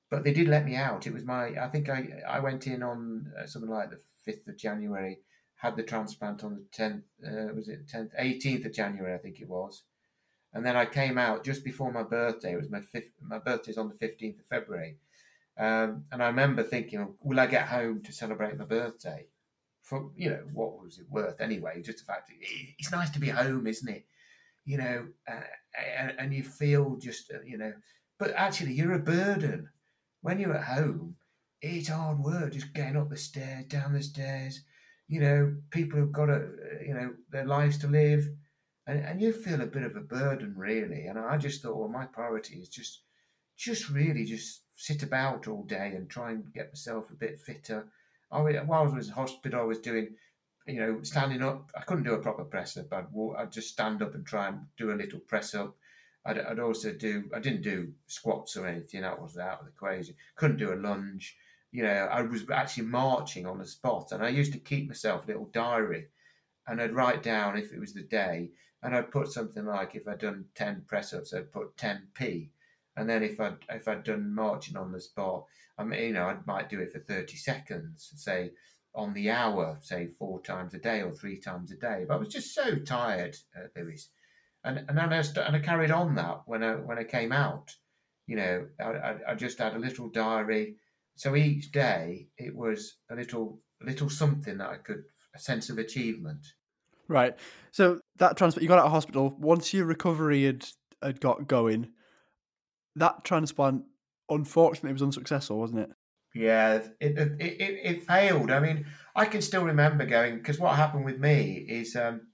But they did let me out. It was my, I think I, I went in on uh, something like the 5th of January, had the transplant on the 10th, uh, was it 10th, 18th of January, I think it was. And then I came out just before my birthday. It was my fifth, my birthday's on the 15th of February. Um, and I remember thinking, will I get home to celebrate my birthday? for you know what was it worth anyway? Just the fact it's nice to be home, isn't it? You know, uh, and, and you feel just uh, you know, but actually you're a burden when you're at home. It's hard work just getting up the stairs, down the stairs. You know, people have got a uh, you know their lives to live, and, and you feel a bit of a burden really. And I just thought, well, my priority is just just really just sit about all day and try and get myself a bit fitter I while I was in hospital, I was doing, you know, standing up. I couldn't do a proper press up. I'd, I'd just stand up and try and do a little press up. I'd, I'd also do. I didn't do squats or anything. That was out of the equation. Couldn't do a lunge. you know, I was actually marching on the spot, and I used to keep myself a little diary, and I'd write down if it was the day, and I'd put something like if I'd done ten press ups, I'd put ten p, and then if I if I'd done marching on the spot, I mean, you know, I might do it for thirty seconds, say on the hour, say four times a day or three times a day. But I was just so tired, uh, Lewis, and and I st- and I carried on that when I when I came out. You know, I, I just had a little diary. So each day it was a little little something that I could a sense of achievement. Right. So that transplant, you got out of hospital. Once your recovery had had got going, that transplant unfortunately was unsuccessful, wasn't it? Yeah, it, it, it, it failed. I mean, I can still remember going because what happened with me is um,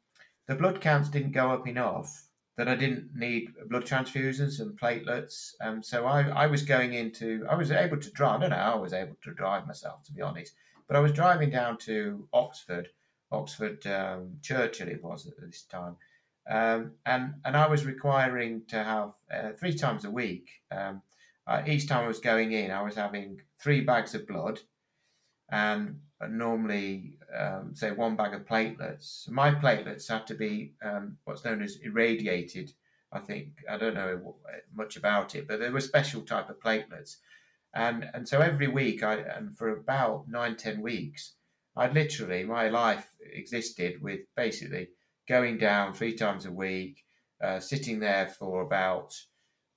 the blood counts didn't go up enough that I didn't need blood transfusions and platelets. Um, so I, I was going into, I was able to drive. I don't know how I was able to drive myself, to be honest, but I was driving down to Oxford, Oxford um, Churchill it was at this time. Um, and and I was requiring to have uh, three times a week um, uh, each time I was going in, I was having three bags of blood and normally, um, say, one bag of platelets. My platelets had to be um, what's known as irradiated. I think I don't know much about it, but they were special type of platelets, and and so every week, I and for about nine ten weeks, I literally my life existed with basically going down three times a week, uh, sitting there for about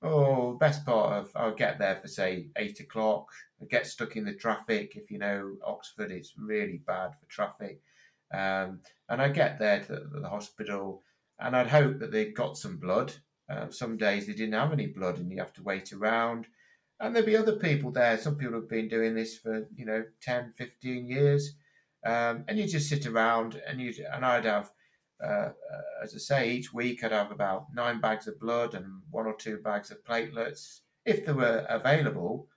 Oh, best part of I'll get there for say eight o'clock. I get stuck in the traffic. If you know Oxford, it's really bad for traffic. Um, and I get there to the, hospital, and I'd hope that they'd got some blood. Uh, some days they didn't have any blood, and you have to wait around. And there'd be other people there. Some people have been doing this for you know 10, 15 years, um, and you just sit around, and you and I'd have uh, as I say, each week I'd have about nine bags of blood and one or two bags of platelets if they were available.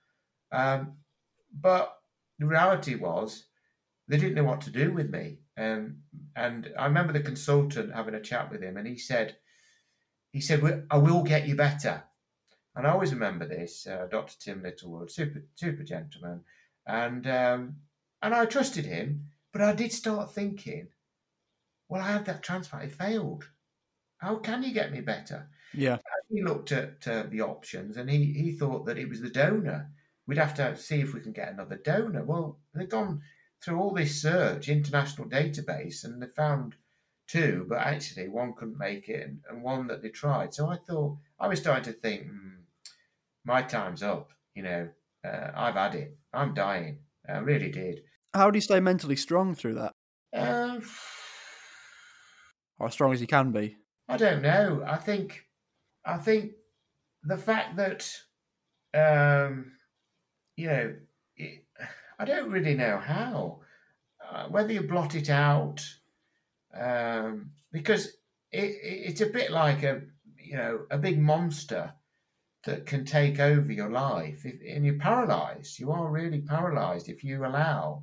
Um, but the reality was they didn't know what to do with me. Um, and I remember the consultant having a chat with him, and he said, "He said I will get you better." And I always remember this, uh, Dr. Tim Littlewood, super super gentleman, and um, and I trusted him, but I did start thinking well, I had that transplant, it failed. How can you get me better? Yeah. he looked at uh, the options and he, he thought that it was the donor. We'd have to see if we can get another donor. Well, they've gone through all this search, international database, and they found two, but actually one couldn't make it and, and one that they tried. So I thought, I was starting to think, hmm, my time's up. You know, uh, I've had it. I'm dying. I really did. How do you stay mentally strong through that? Uh, or as strong as you can be? I don't know. I think, I think the fact that, um, you know, it, I don't really know how. Uh, whether you blot it out, um, because it, it, it's a bit like a, you know, a big monster that can take over your life. If, and you're paralyzed. You are really paralyzed if you allow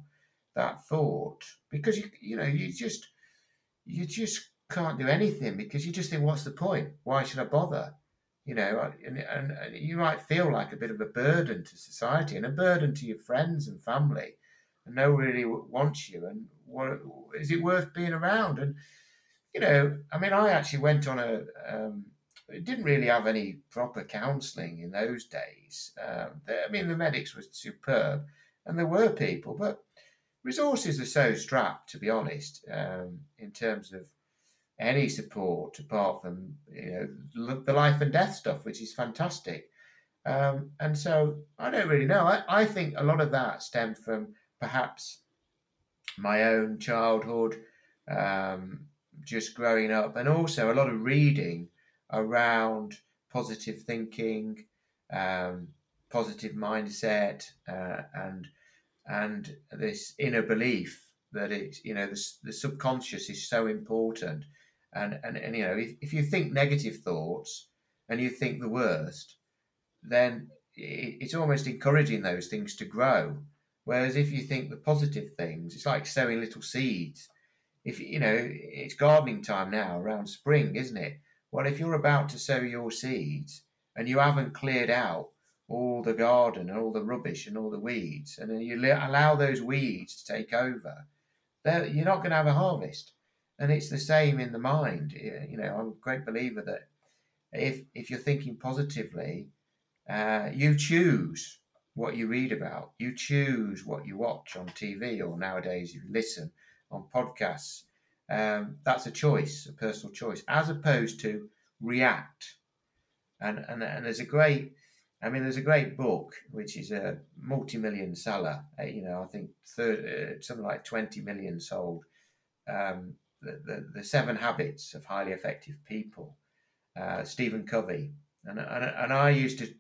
that thought, because you, you know, you just, you just can't do anything because you just think, what's the point? Why should I bother? You know, and, and, and, you might feel like a bit of a burden to society and a burden to your friends and family, and no one really wants you. And what is it worth being around? And you know, I mean, I actually went on a. Um, didn't really have any proper counselling in those days. Um, I mean, the medics were superb, and there were people, but resources are so strapped, to be honest, um, in terms of any support apart from you know the life and death stuff, which is fantastic. Um, and so I don't really know. I, I think a lot of that stemmed from perhaps my own childhood, um, just growing up, and also a lot of reading around positive thinking, um, positive mindset, uh, and and this inner belief that it's you know the, the subconscious is so important and, and, and you know, if, if you think negative thoughts and you think the worst, then it's almost encouraging those things to grow. Whereas if you think the positive things, it's like sowing little seeds. If you know, it's gardening time now around spring, isn't it? Well, if you're about to sow your seeds and you haven't cleared out all the garden and all the rubbish and all the weeds, and then you allow those weeds to take over, you're not going to have a harvest. And it's the same in the mind. You know, I'm a great believer that if if you're thinking positively, uh, you choose what you read about. You choose what you watch on TV or nowadays you listen on podcasts. Um, that's a choice, a personal choice, as opposed to react. And, and and there's a great, I mean, there's a great book which is a multi-million seller. Uh, you know, I think third, uh, something like 20 million sold. Um, the, the, the Seven Habits of Highly Effective People, uh, Stephen Covey, and, and and I used to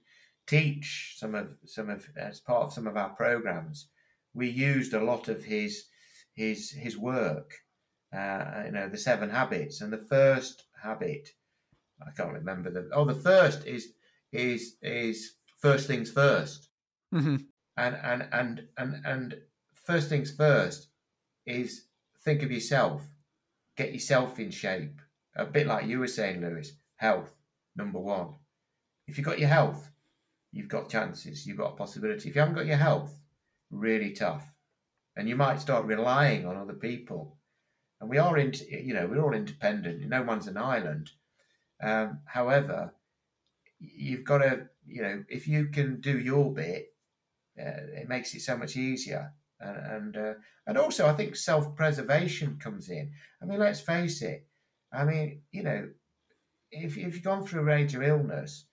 teach some of some of as part of some of our programs. We used a lot of his his his work. Uh, you know, the Seven Habits, and the first habit I can't remember the. Oh, the first is is is first things 1st mm-hmm. and and and and and first things first is think of yourself, get yourself in shape. A bit like you were saying, Lewis. Health number one. If you've got your health, you've got chances. You've got a possibility. If you haven't got your health, really tough, and you might start relying on other people. And we are in, you know, we're all independent. No one's an island um, however, you've got to, you know, if you can do your bit, uh, it makes it so much easier. And and, uh, and also, I think self preservation comes in. I mean, let's face it. I mean, you know, if if you've gone through a major illness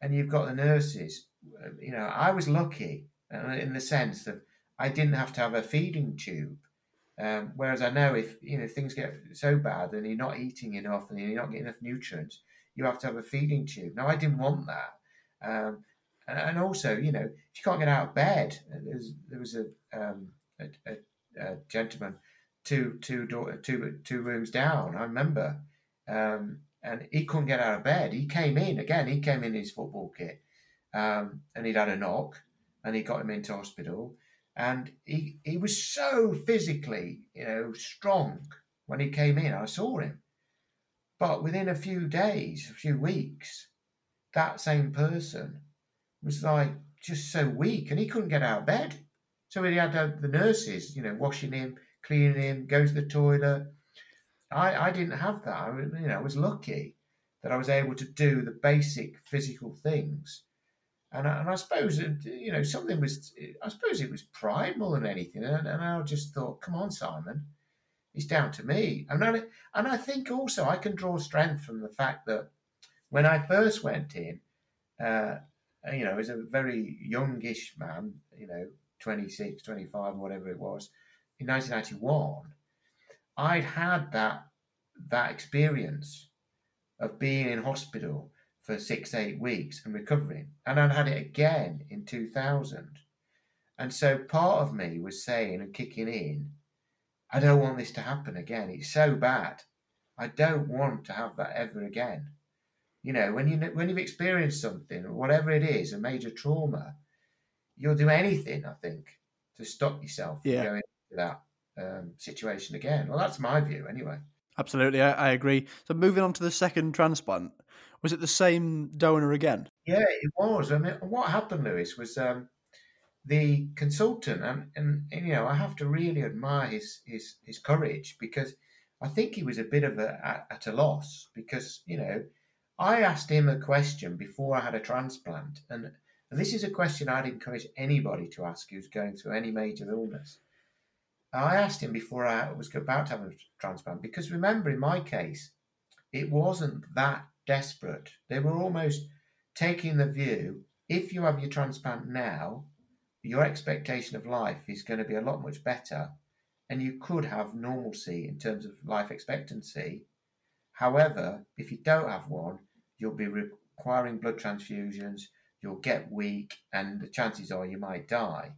and you've got the nurses, uh, you know, I was lucky uh, in the sense that I didn't have to have a feeding tube. Um, whereas I know if you know things get so bad and you're not eating enough and you're not getting enough nutrients, you have to have a feeding tube. Now, I didn't want that. Um, and, also, you know, if you can't get out of bed, there was a, um, a, a, a, gentleman two, two, door, two, two rooms down, I remember, um, and he couldn't get out of bed. He came in, again, he came in his football kit, um, and he'd had a knock, and he got him into hospital. And he, he was so physically, you know, strong when he came in. I saw him but within a few days, a few weeks, that same person was like just so weak and he couldn't get out of bed. So he had the nurses, you know, washing him, cleaning him, go to the toilet. I, I didn't have that. I, you know, I was lucky that I was able to do the basic physical things. And I, and I suppose, you know, something was, I suppose it was pride more than anything. And, and I just thought, come on, Simon, it's down to me. And I, and I think also I can draw strength from the fact that when I first went in, uh, Uh, you know, as a very youngish man, you know, 26, 25, whatever it was, in 1991, I'd had that that experience of being in hospital for six, eight weeks and recovering. And I'd had it again in 2000. And so part of me was saying and kicking in, I don't want this to happen again. It's so bad. I don't want to have that ever again. You know, when you when you've experienced something, whatever it is, a major trauma, you'll do anything. I think to stop yourself yeah. going into that um, situation again. Well, that's my view, anyway. Absolutely, I, I, agree. So, moving on to the second transplant, was it the same donor again? Yeah, it was. I mean, what happened, Lewis, was um, the consultant, and, and, and, you know, I have to really admire his his his courage because I think he was a bit of a at, at a loss because you know I asked him a question before I had a transplant, and this is a question I'd encourage anybody to ask who's going through any major illness. I asked him before I was about to have a transplant because remember, in my case, it wasn't that desperate. They were almost taking the view if you have your transplant now, your expectation of life is going to be a lot much better and you could have normalcy in terms of life expectancy. However, if you don't have one, you'll be requiring blood transfusions, you'll get weak, and the chances are you might die.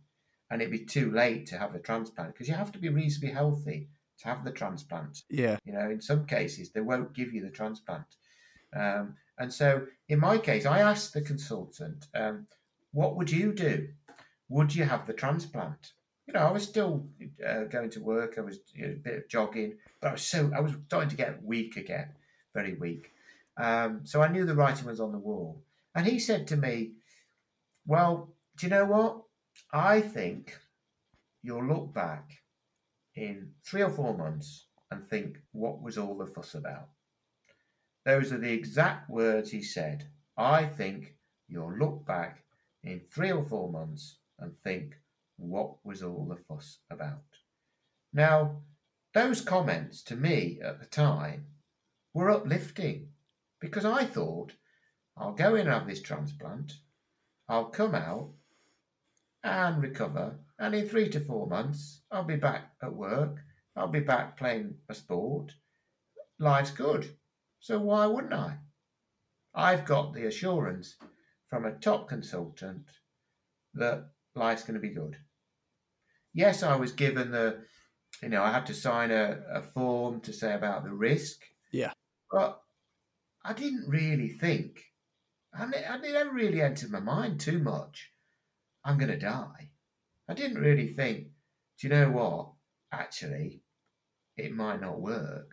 And it'd be too late to have a transplant because you have to be reasonably healthy to have the transplant. Yeah. You know, in some cases, they won't give you the transplant. Um, and so, in my case, I asked the consultant, um, what would you do? would you have the transplant? You know, I was still uh, going to work. I was you know, a bit of jogging, but I was so I was starting to get weak again, very weak. Um, so I knew the writing was on the wall. And he said to me, Well, do you know what? I think you'll look back in three or four months and think, what was all the fuss about? Those are the exact words he said. I think you'll look back in three or four months and think, what was all the fuss about? Now, those comments to me at the time were uplifting because I thought, I'll go in and have this transplant, I'll come out and recover, and in three to four months, I'll be back at work, I'll be back playing a sport. Life's good. So why wouldn't I? I've got the assurance from a top consultant that life's going to be good. Yes, I was given the, you know, I had to sign a, a form to say about the risk. Yeah. But I didn't really think, I, never really entered my mind too much. I'm going to die. I didn't really think, do you know what? Actually, it might not work.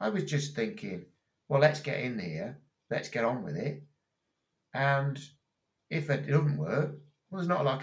I was just thinking, well, let's get in here, let's get on with it. And if it doesn't work, well, it's not like.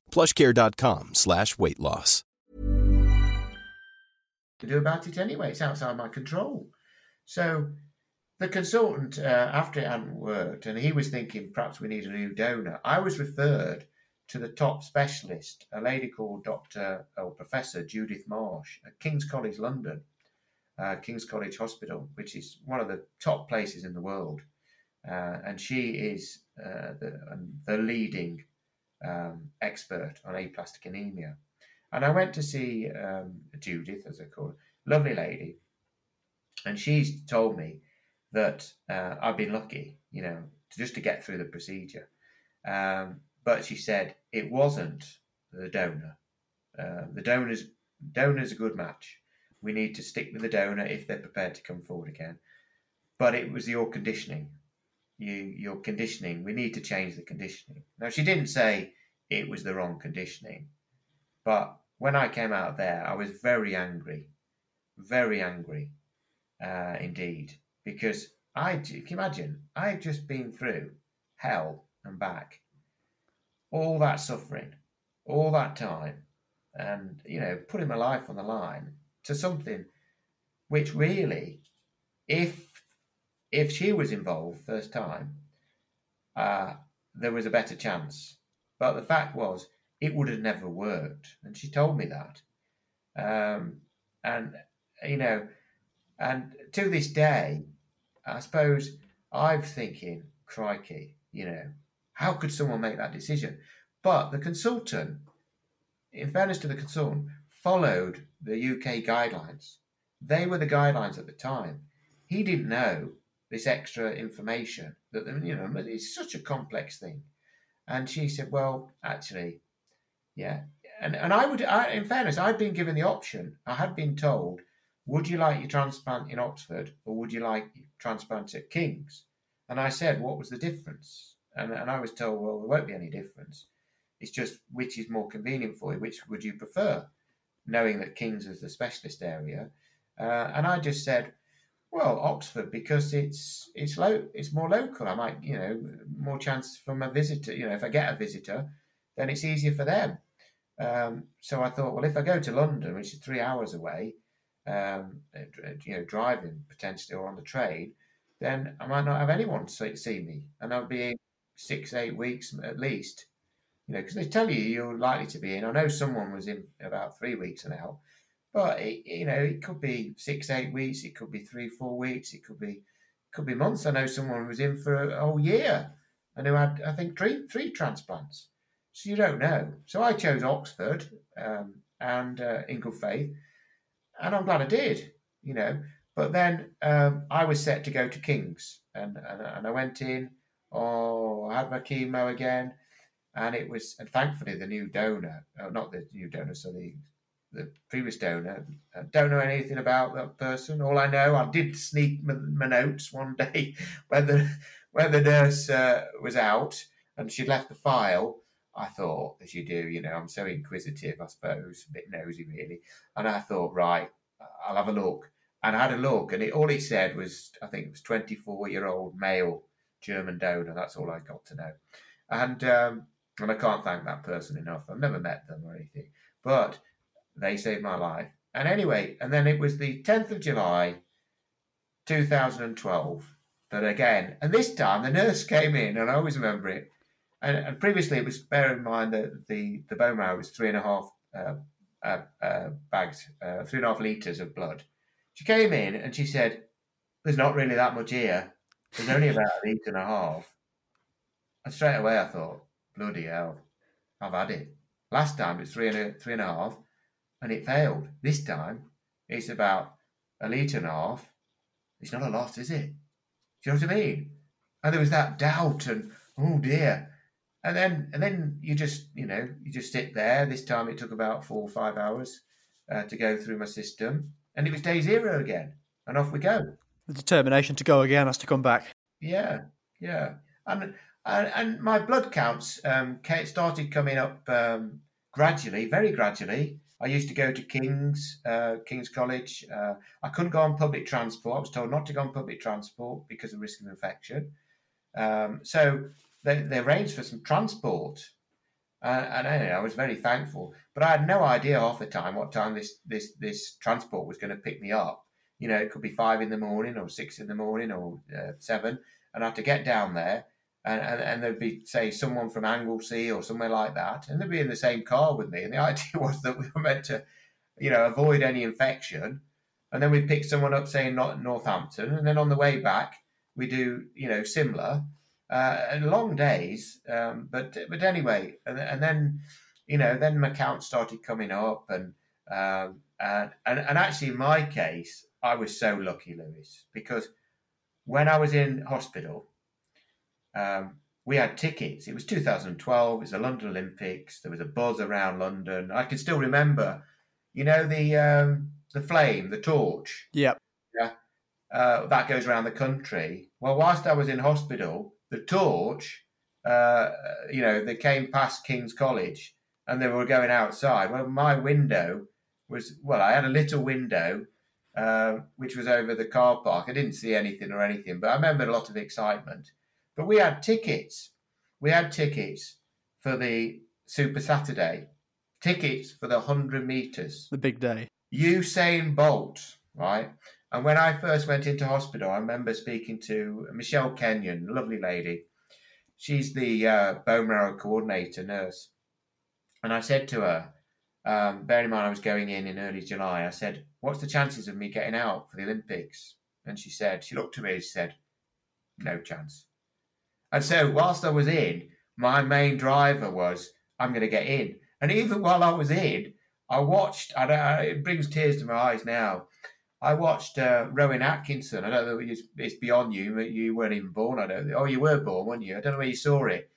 plushcare.com slash weight loss. to do about it anyway. It's outside my control. So the consultant, uh, after it hadn't worked, and he was thinking perhaps we need a new donor, I was referred to the top specialist, a lady called Dr. or Professor Judith Marsh at King's College London, uh, King's College Hospital, which is one of the top places in the world. Uh, and she is uh, the, the leading um, expert on aplastic anemia. And I went to see um, Judith, as I call her, lovely lady, and she's told me that uh, I've been lucky, you know, just to get through the procedure. Um, but she said it wasn't the donor. Uh, the donor's donor's a good match. We need to stick with the donor if they're prepared to come forward again. But it was your conditioning, you your conditioning. We need to change the conditioning. Now she didn't say it was the wrong conditioning, but when I came out there, I was very angry, very angry uh, indeed, because I, you imagine, I'd just been through hell and back, all that suffering, all that time, and you know, putting my life on the line to something which really, if if she was involved first time, uh, there was a better chance. But the fact was, it would have never worked. And she told me that. Um, and, you know, and to this day, I suppose I'm thinking, crikey, you know, how could someone make that decision? But the consultant, in fairness to the consultant, followed the UK guidelines. They were the guidelines at the time. He didn't know this extra information that you know it's such a complex thing. And she said, "Well, actually, yeah." And and I would, I, in fairness, I'd been given the option. I had been told, "Would you like your transplant in Oxford, or would you like your transplant at King's?" And I said, "What was the difference?" And and I was told, "Well, there won't be any difference. It's just which is more convenient for you. Which would you prefer?" Knowing that King's is the specialist area, uh, and I just said, well, Oxford because it's it's low, it's more local. I might, you know, more chance from a visitor. You know, if I get a visitor, then it's easier for them. Um, so I thought, well, if I go to London, which is three hours away, um, you know, driving potentially or on the train, then I might not have anyone see, see me, and I'll be in six, eight weeks at least. You know, because they tell you you're likely to be in. I know someone was in about three weeks now, but it, you know, it could be six, eight weeks. It could be three, four weeks. It could be, could be months. I know someone was in for a whole year and who had, I think, three three transplants. So you don't know. So I chose Oxford um, and uh, in good faith, and I'm glad I did. You know, but then um, I was set to go to King's, and, and and I went in. Oh, I had my chemo again, and it was, and thankfully the new donor, uh, not the new donor, so the the previous donor. I don't know anything about that person. All I know, I did sneak my, my notes one day when the when the nurse uh, was out and she'd left the file. I thought, as you do, you know, I'm so inquisitive, I suppose, a bit nosy really. And I thought, right, I'll have a look. And I had a look, and it, all it said was, I think it was 24 year old male German donor. That's all I got to know. And um, and I can't thank that person enough. I've never met them or anything, but they saved my life. And anyway, and then it was the 10th of July, 2012, that again, and this time the nurse came in, and I always remember it. And, and previously, it was bear in mind that the, the bone marrow was three and a half uh, uh, uh, bags, uh, three and a half litres of blood. She came in and she said, There's not really that much here. There's only about a litre and a half. And straight away I thought, Bloody hell, I've had it. Last time it was three and a, three and a half and it failed. This time, it's about a litre and a half. It's not a loss, is it? Do you know what I mean? And there was that doubt and oh dear. And then and then you just you know you just sit there. This time it took about four or five hours uh, to go through my system, and it was day zero again, and off we go. The determination to go again has to come back. Yeah, yeah, and and, and my blood counts um, started coming up um, gradually, very gradually. I used to go to King's, uh, King's College. Uh, I couldn't go on public transport. I was told not to go on public transport because of risk of infection. Um, so they, they arranged for some transport. Uh, and anyway, I was very thankful. But I had no idea half the time what time this, this, this transport was going to pick me up. You know, it could be five in the morning or six in the morning or uh, seven. And I had to get down there and, and, and there'd be say someone from Anglesey or somewhere like that, and they'd be in the same car with me. And the idea was that we were meant to, you know, avoid any infection, and then we'd pick someone up, say in Northampton, and then on the way back we do, you know, similar. Uh, long days, um, but but anyway, and, and then you know, then my count started coming up, and um, and, and and actually, in my case, I was so lucky, Lewis, because when I was in hospital, um, we had tickets. It was 2012. It was the London Olympics. There was a buzz around London. I can still remember, you know, the um, the flame, the torch. Yep. Yeah. Uh, that goes around the country. Well, whilst I was in hospital, the torch, uh, you know, they came past King's College and they were going outside. Well, my window was well, I had a little window uh, which was over the car park. I didn't see anything or anything, but I remember a lot of excitement. But we had tickets. We had tickets for the Super Saturday, tickets for the 100 meters. The big day. Usain Bolt, right? And when I first went into hospital, I remember speaking to Michelle Kenyon, lovely lady. she's the uh, bone marrow coordinator nurse, and I said to her, um, bearing in mind I was going in in early July, I said, "What's the chances of me getting out for the Olympics?" And she said, she looked at me, she said, "No chance." And so whilst I was in, my main driver was, "I'm going to get in." And even while I was in, I watched. I, I, it brings tears to my eyes now. I watched uh, Rowan Atkinson. I don't know. It's, it's, beyond you. You weren't even born. I don't. Oh, you were born, weren't you? I don't know where you saw it.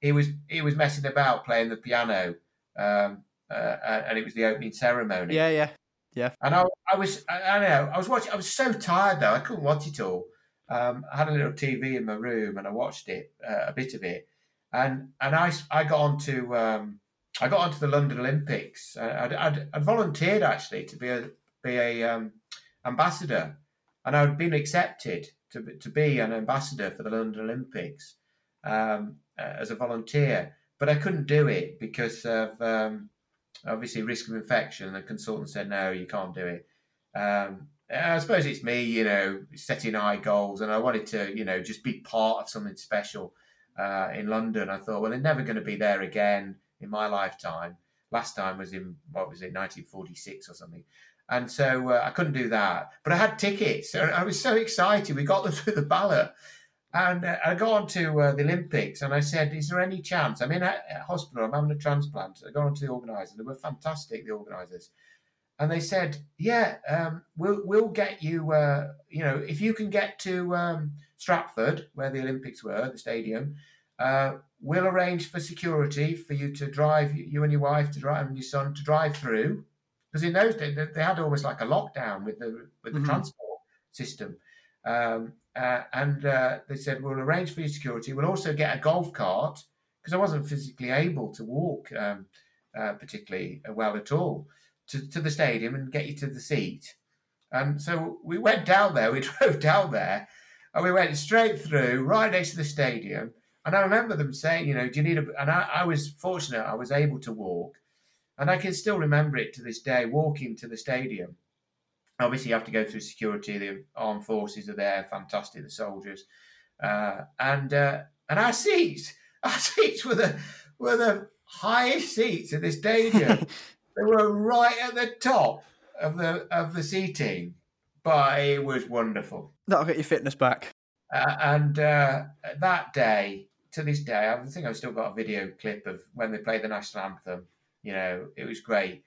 He was he was messing about playing the piano, um, uh, and it was the opening ceremony. Yeah, yeah, yeah. And I, I was, I, I know, I was watching. I was so tired though. I couldn't watch it all. Um, I had a little TV in my room, and I watched it, uh, a bit of it, and and I I got onto. Um, I got onto the London Olympics. I'd, I'd, I'd volunteered actually to be a be a um, ambassador, and I'd been accepted to to be an ambassador for the London Olympics um, uh, as a volunteer. But I couldn't do it because of um, obviously risk of infection. The consultant said no, you can't do it. Um, I suppose it's me, you know, setting high goals, and I wanted to, you know, just be part of something special uh, in London. I thought, well, they're never going to be there again in my lifetime. Last time was in what was it, 1946 or something. And so uh, I couldn't do that, but I had tickets. And I was so excited. We got them through the ballot, and uh, I got on to uh, the Olympics, and I said, "Is there any chance?" I'm in a, a hospital. I'm having a transplant. I got on to the organisers. They were fantastic. The organisers, and they said, "Yeah, um, we'll we'll get you. Uh, you know, if you can get to um, Stratford, where the Olympics were, the stadium, uh, we'll arrange for security for you to drive, you and your wife to drive, and your son to drive through, because in those days they had almost like a lockdown with the with the mm-hmm. transport system. Um, uh, and uh, they said we'll arrange for your security. We'll also get a golf cart because I wasn't physically able to walk um, uh, particularly well at all to, to the stadium and get you to the seat. And so we went down there. We drove down there, and we went straight through right next to the stadium and I remember them saying, you know, do you need a? And I, I was fortunate; I was able to walk, and I can still remember it to this day. Walking to the stadium, obviously you have to go through security. The armed forces are there, fantastic. The soldiers, uh, and uh, and our seats, our seats were the were the highest seats in this stadium. they were right at the top of the of the seating, but it was wonderful. That'll get your fitness back. Uh, and uh, that day, to this day, I think I've still got a video clip of when they played the national anthem. You know, it was great,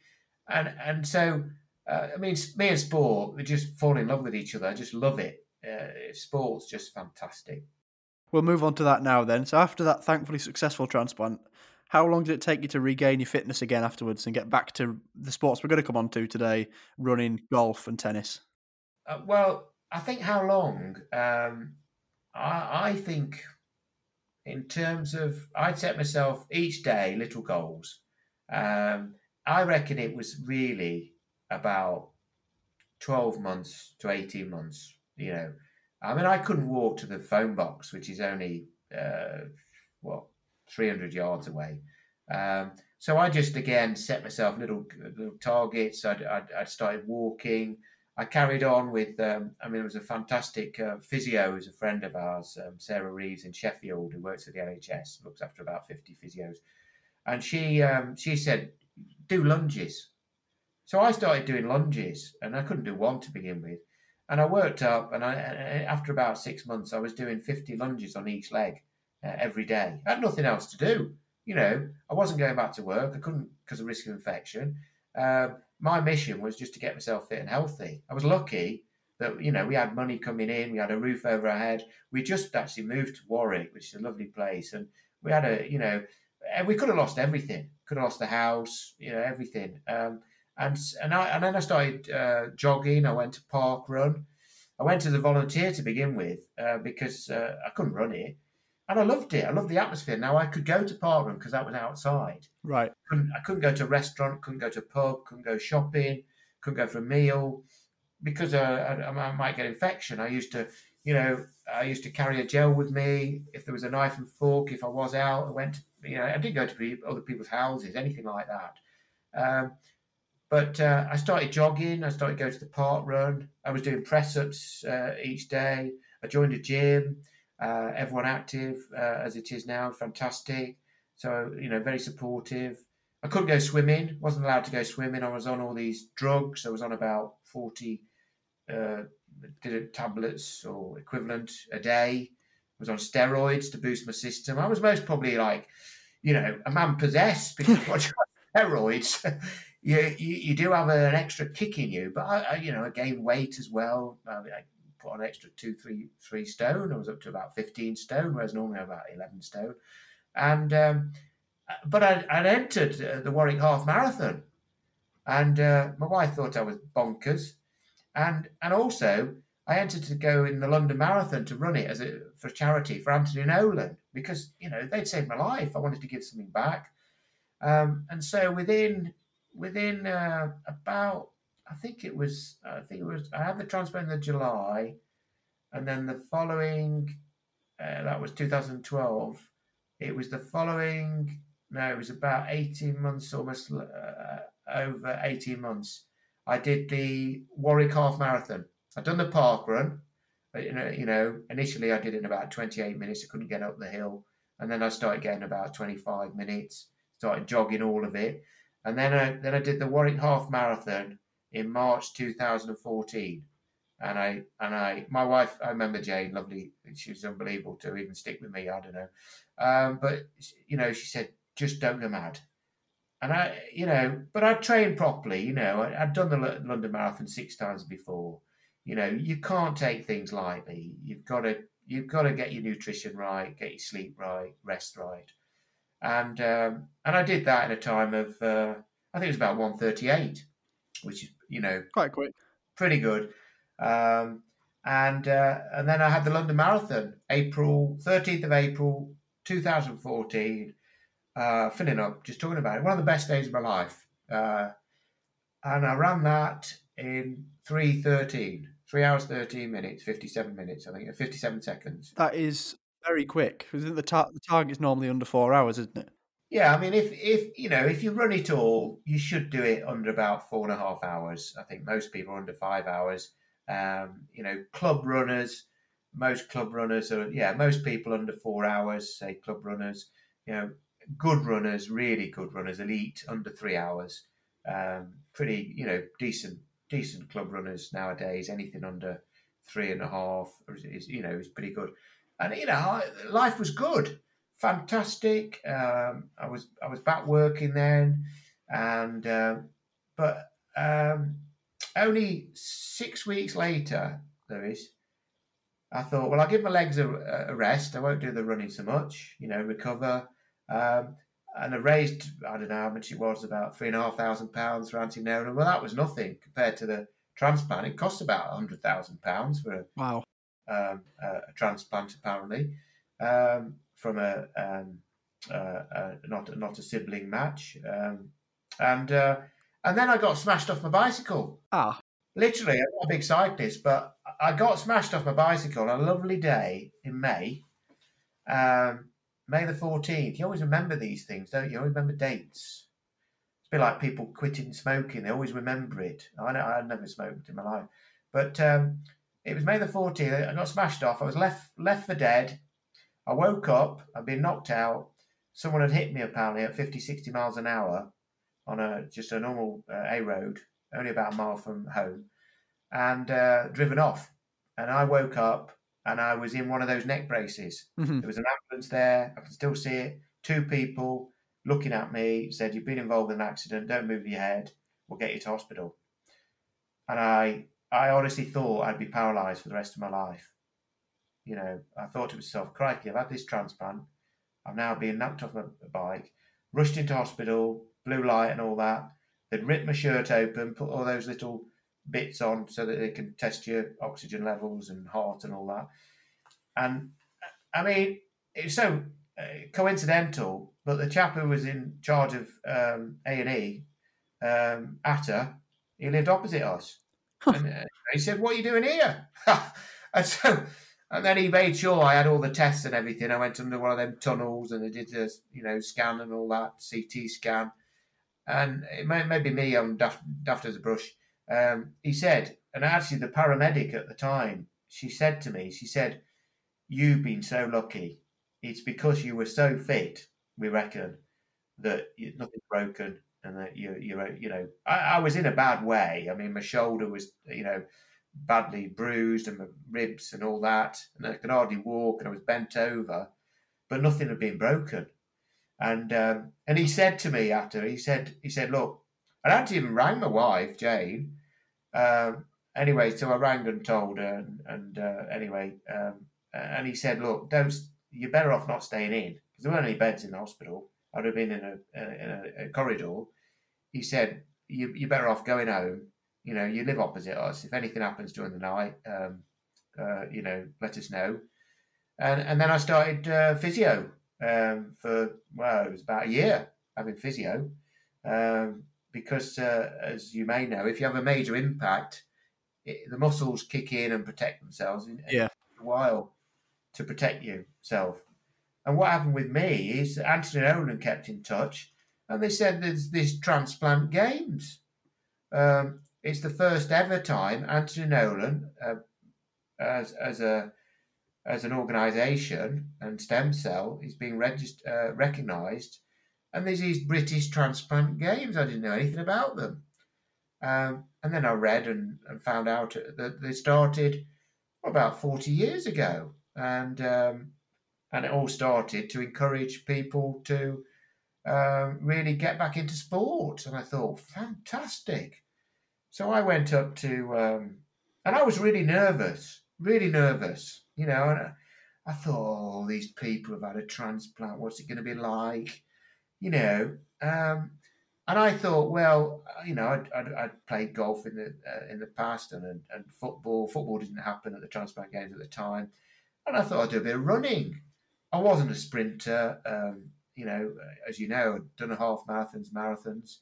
and and so uh, I mean, me and sport, we just fall in love with each other. I just love it. Uh, sport's just fantastic. We'll move on to that now then. So after that thankfully successful transplant, how long did it take you to regain your fitness again afterwards and get back to the sports we're going to come on to today: running, golf, and tennis? Uh, well, I think how long? Um, I, I think in terms of, I'd set myself each day little goals. Um, I reckon it was really about 12 months to 18 months, you know. I mean, I couldn't walk to the phone box, which is only, uh, what, 300 yards away. Um, so I just, again, set myself little, little targets. I'd, I'd, I'd started walking. I carried on with, um, I mean, it was a fantastic uh, physio who's a friend of ours, um, Sarah Reeves in Sheffield, who works at the NHS, looks after about 50 physios. And she um, she said, do lunges. So I started doing lunges, and I couldn't do one to begin with. And I worked up, and I, after about six months, I was doing 50 lunges on each leg uh, every day. I had nothing else to do. You know, I wasn't going back to work. I couldn't because of risk of infection. Um, my mission was just to get myself fit and healthy. I was lucky that you know we had money coming in, we had a roof over our head. We just actually moved to Warwick, which is a lovely place, and we had a you know we could have lost everything, could have lost the house, you know everything. Um, and and I and then I started uh, jogging. I went to park run. I went as a volunteer to begin with uh, because uh, I couldn't run it and I loved it. I loved the atmosphere. Now I could go to Parkrun because that was outside. Right. Couldn't, I couldn't go to a restaurant, couldn't go to a pub, couldn't go shopping, couldn't go for a meal because uh, I, I, might get infection. I used to, you know, I used to carry a gel with me if there was a knife and fork. If I was out, I went. To, you know, I didn't go to other people's houses, anything like that. Um, but uh, I started jogging. I started going to the park run. I was doing press ups uh, each day. I joined a gym. Uh, everyone active uh, as it is now, fantastic. So you know, very supportive. I couldn't go swimming. wasn't allowed to go swimming. I was on all these drugs. I was on about forty uh, tablets or equivalent a day. I was on steroids to boost my system. I was most probably like, you know, a man possessed because steroids, you, you, you do have an extra kick in you. But I, I you know, I gained weight as well. I, I put on extra two, three, three stone. I was up to about fifteen stone, whereas normally I'm about eleven stone. And um, but I, would entered uh, the Warwick Half Marathon, and uh, my wife thought I was bonkers, and and also I entered to go in the London Marathon to run it as a for charity for Anthony Nolan because you know they'd saved my life. I wanted to give something back, um, and so within within uh, about I think it was I think it was I had the transplant in the July, and then the following uh, that was 2012. It was the following no, it was about 18 months, almost uh, over 18 months. I did the Warwick Half Marathon. I'd done the park run. You know, you know, initially I did it in about 28 minutes. I couldn't get up the hill. And then I started getting about 25 minutes, started jogging all of it. And then I, then I did the Warwick Half Marathon in March 2014. And I and I my wife I remember Jane lovely she was unbelievable to even stick with me I don't know. Um, but you know she said just don't go mad. And I you know but I trained properly you know I, I'd done the London Marathon six times before. You know you can't take things lightly. You've got to you've got to get your nutrition right get your sleep right rest right. And um, and I did that in a time of uh, I think it was about 138 which is you know quite quick pretty good um, and uh, and then I had the London Marathon, April thirteenth of April, two thousand fourteen. Uh, filling up, just talking about it. One of the best days of my life, uh, and I ran that in three thirteen, three hours thirteen minutes, fifty seven minutes, I think, fifty seven seconds. That is very quick. Isn't the tar- the target's normally under four hours, isn't it? Yeah, I mean, if if you know if you run it all, you should do it under about four and a half hours. I think most people are under five hours. Um, you know, club runners, most club runners are, yeah, most people under four hours, say club runners, you know, good runners, really good runners, elite under three hours. Um, pretty, you know, decent, decent club runners nowadays. Anything under three and a half is, you know, is pretty good. And you know, life was good, fantastic. Um, I was I was back working then, and um, but um, only six weeks later, Lewis, I thought, well, I'll give my legs a, a rest. I won't do the running so much, you know, recover. Um, and I raised, I don't know how much it was, about three and a half thousand pounds for Anthony Nolan. Well, that was nothing compared to the transplant. It cost about a hundred thousand pounds for a, wow. Um, a, a, transplant, apparently, um, from a, um, uh, not not a sibling match. Um, and uh, and then I got smashed off my bicycle. Ah. Literally, I'm not a big cyclist, but I got smashed off my bicycle on a lovely day in May. Um, May the 14th. You always remember these things, don't you? You always remember dates. It's a bit like people quitting smoking. They always remember it. I know I never smoked in my life. But um, it was May the 14th. I got smashed off. I was left left for dead. I woke up. I'd been knocked out. Someone had hit me apparently at 50, 60 miles an hour on a just a normal uh, A road, only about a mile from home, and uh, driven off. And I woke up and I was in one of those neck braces. Mm-hmm. There was an ambulance there. I can still see it. Two people looking at me said, "You've been involved in an accident. Don't move your head. We'll get you to hospital." And I, I honestly thought I'd be paralysed for the rest of my life. You know, I thought to myself, "Crikey, I've had this transplant. I'm now being knocked off my bike, rushed into hospital, blue light and all that. They'd rip my shirt open, put all those little bits on so that they can test your oxygen levels and heart and all that. And I mean, it was so uh, coincidental, but the chap who was in charge of um, A and E, um, Atta, he lived opposite us, and uh, he said, "What are you doing here?" and so, and then he made sure I had all the tests and everything. I went under one of them tunnels, and they did the you know scan and all that CT scan, and it may, may be me, I'm daft, daft as a brush. Um, he said, and actually the paramedic at the time, she said to me, she said, you've been so lucky. It's because you were so fit, we reckon, that you, nothing broken and that you you you know I, I, was in a bad way. I mean, my shoulder was you know badly bruised and my ribs and all that, and I could hardly walk and I was bent over, but nothing had been broken. And um, and he said to me after he said he said look, I hadn't even rang my wife Jane. Um, anyway, so I rang and told her, and, and uh, anyway, um, and he said, look, don't you're better off not staying in because there weren't any beds in the hospital. I'd have been in a, in a, a corridor. He said, you, you're better off going home. You know, you live opposite us. If anything happens during the night, um, uh, you know, let us know. And and then I started uh, physio um, for well, it was about a year having physio um, because, uh, as you may know, if you have a major impact, it, the muscles kick in and protect themselves. In, yeah, a while to protect yourself. And what happened with me is Anthony Nolan kept in touch, and they said there's this transplant games. Um, it's the first ever time Anthony Nolan, uh, as as a as an organisation and stem cell, is being uh, recognised, and there's these British transplant games. I didn't know anything about them, um, and then I read and, and found out that they started about forty years ago, and um, and it all started to encourage people to uh, really get back into sport. And I thought, fantastic. So I went up to, um, and I was really nervous, really nervous, you know. And I, I thought, oh, these people have had a transplant. What's it going to be like? You know. Um, and I thought, well, you know, I'd, I'd, I'd played golf in the uh, in the past and, and, and football. Football didn't happen at the transplant games at the time, and I thought I'd do a bit of running. I wasn't a sprinter. Um, you know, as you know, I'd done a half marathons, marathons.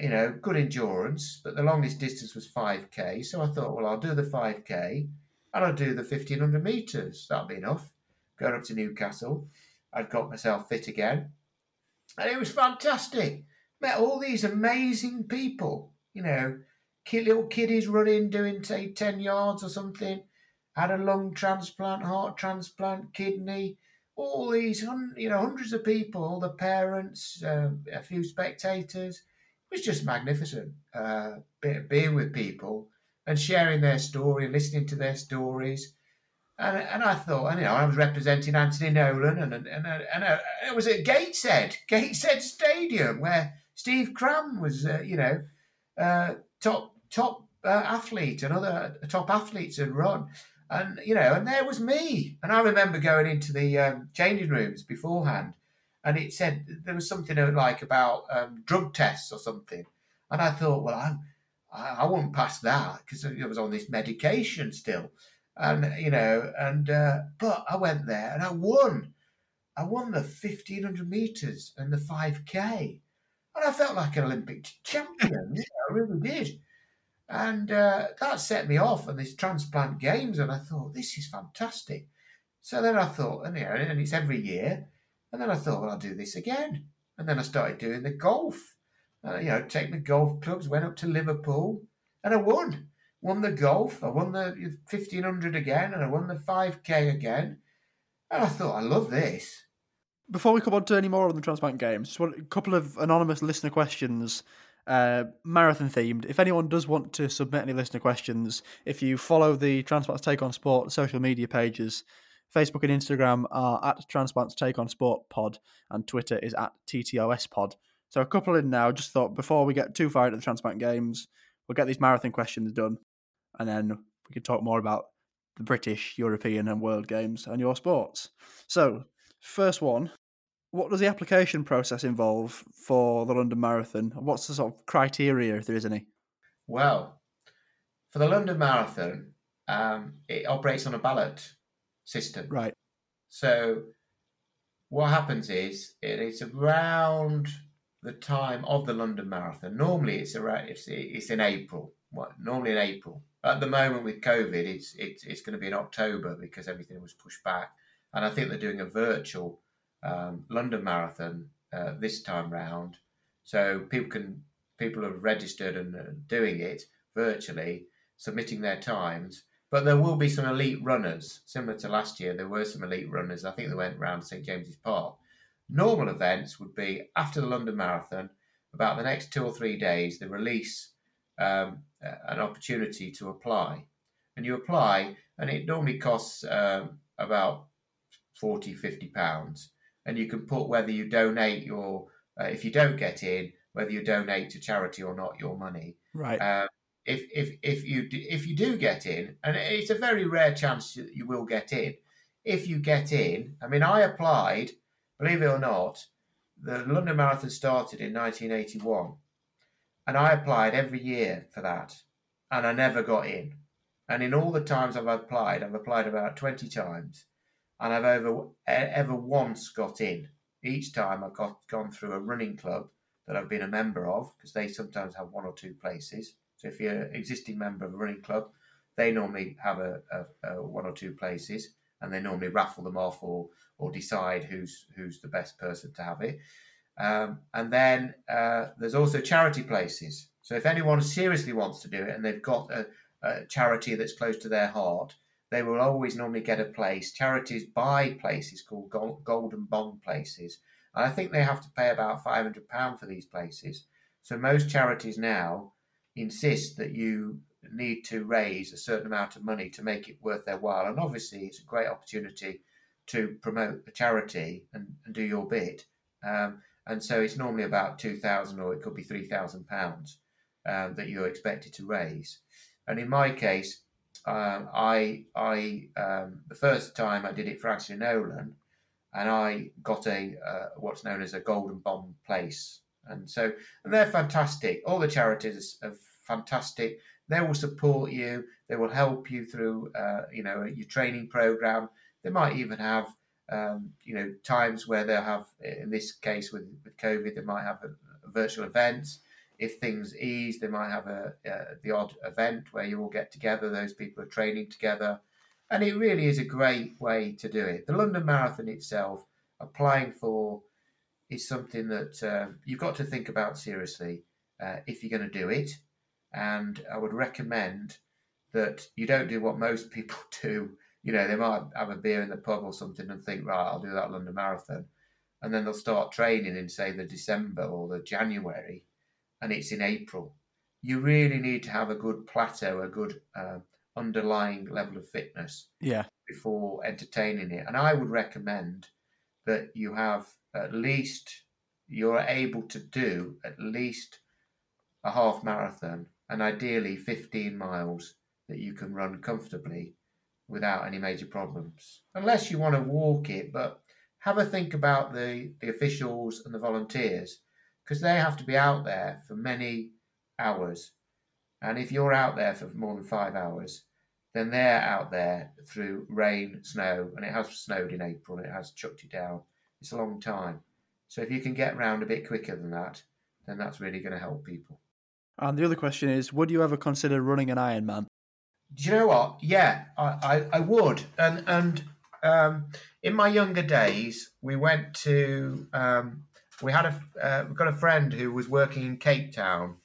You know, good endurance, but the longest distance was 5k. So I thought, well, I'll do the 5k and I'll do the 1500 meters. That'll be enough. Going up to Newcastle, I'd got myself fit again, and it was fantastic. Met all these amazing people. You know, little kiddies running, doing say 10 yards or something. Had a lung transplant, heart transplant, kidney all these, you know, hundreds of people, the parents, uh, a few spectators. Was just magnificent. Uh, being with people and sharing their story, and listening to their stories. And, and I thought, and, you know, I was representing Anthony Nolan, and and and, and, uh, it was at Gateshead, Gateshead Stadium, where Steve Cram was, uh, you know, uh, top top uh, athlete and other top athletes had run and you know, and there was me. And I remember going into the um, changing rooms beforehand, and it said there was something like about um, drug tests or something. And I thought, well, I'm, I, I won't pass that because I was on this medication still, and you know, and uh, but I went there and I won. I won the fifteen hundred meters and the five k, and I felt like an Olympic champion. know, I really did. And uh, that set me off on these transplant games, and I thought, this is fantastic. So then I thought, and, you know, and it's every year. And then I thought, well, I'll do this again. And then I started doing the golf. Uh, you know, take the golf clubs, went up to Liverpool, and I won. Won the golf, I won the 1500 again, and I won the 5k again. And I thought, I love this. Before we come on to any more on the transplant games, a couple of anonymous listener questions uh, marathon themed. If anyone does want to submit any listener questions, if you follow the Transplants Take on Sport social media pages, Facebook and Instagram are at Transplants Take on Sport Pod, and Twitter is at TTOS Pod. So a couple in now. Just thought before we get too far into the transplant games, we'll get these marathon questions done, and then we can talk more about the British, European, and World Games and your sports. So, first one what does the application process involve for the London Marathon? What's the sort of criteria, if there is any? Well, for the London Marathon, um, it operates on a ballot system. Right. So what happens is it's around the time of the London Marathon. Normally, it's around it's it's in April. What normally in April. At the moment with COVID, it's it's it's going to be in October because everything was pushed back, and I think they're doing a virtual um, London Marathon uh, this time round. So people can people have registered and uh, doing it virtually, submitting their times. But there will be some elite runners, similar to last year. There were some elite runners. I think they went around St James's Park. Normal events would be after the London Marathon, about the next two or three days, they release um, an opportunity to apply. And you apply, and it normally costs um, about 40, 50 pounds. And you can put whether you donate your, uh, if you don't get in, whether you donate to charity or not, your money. Right. Um, if, if, if, you, if you do get in, and it's a very rare chance that you will get in, if you get in, I mean, I applied, believe it or not, the London Marathon started in 1981, and I applied every year for that, and I never got in. And in all the times I've applied, I've applied about 20 times, and I've ever ever once got in. Each time I've got gone through a running club that I've been a member of, because they sometimes have one or two places. If you're an existing member of a running club, they normally have a, a, a one or two places, and they normally raffle them off or or decide who's who's the best person to have it. Um, and then uh, there's also charity places. So if anyone seriously wants to do it and they've got a, a, charity that's close to their heart, they will always normally get a place. Charities buy places called gold, golden bond places. And I think they have to pay about £500 for these places. So most charities now insist that you need to raise a certain amount of money to make it worth their while. And obviously, it's a great opportunity to promote the charity and, and do your bit. Um, and so it's normally about two thousand or it could be three thousand pounds um, that you're expected to raise. And in my case, um, I I um, the first time I did it for Anthony Nolan, and I got a uh, what's known as a golden bond place. And so and they're fantastic. All the charities are fantastic. They will support you. They will help you through uh, you know your training program. They might even have um, you know times where they'll have in this case with, with COVID they might have a, a virtual events. If things ease, they might have a, the odd event where you all get together. Those people are training together, and it really is a great way to do it. The London Marathon itself, applying for, is something that uh, you've got to think about seriously uh, if you're going to do it. And I would recommend that you don't do what most people do you know, they might have a beer in the pub or something and think, right, I'll do that London Marathon. And then they'll start training in, say, the December or the January, and it's in April. You really need to have a good plateau, a good uh, underlying level of fitness yeah. before entertaining it. And I would recommend that you have at least, you're able to do at least a half marathon and ideally 15 miles that you can run comfortably without any major problems. Unless you want to walk it, but have a think about the, the officials and the volunteers because they have to be out there for many hours. And if you're out there for more than five hours, then they're out there through rain, snow, and it has snowed in April, it has chucked you down. It's a long time. So if you can get round a bit quicker than that, then that's really going to help people. And the other question is, would you ever consider running an Ironman? Do you know what? Yeah, I, I, I would. And and um, in my younger days, we went to um, we had a uh, we got a friend who was working in Cape Town,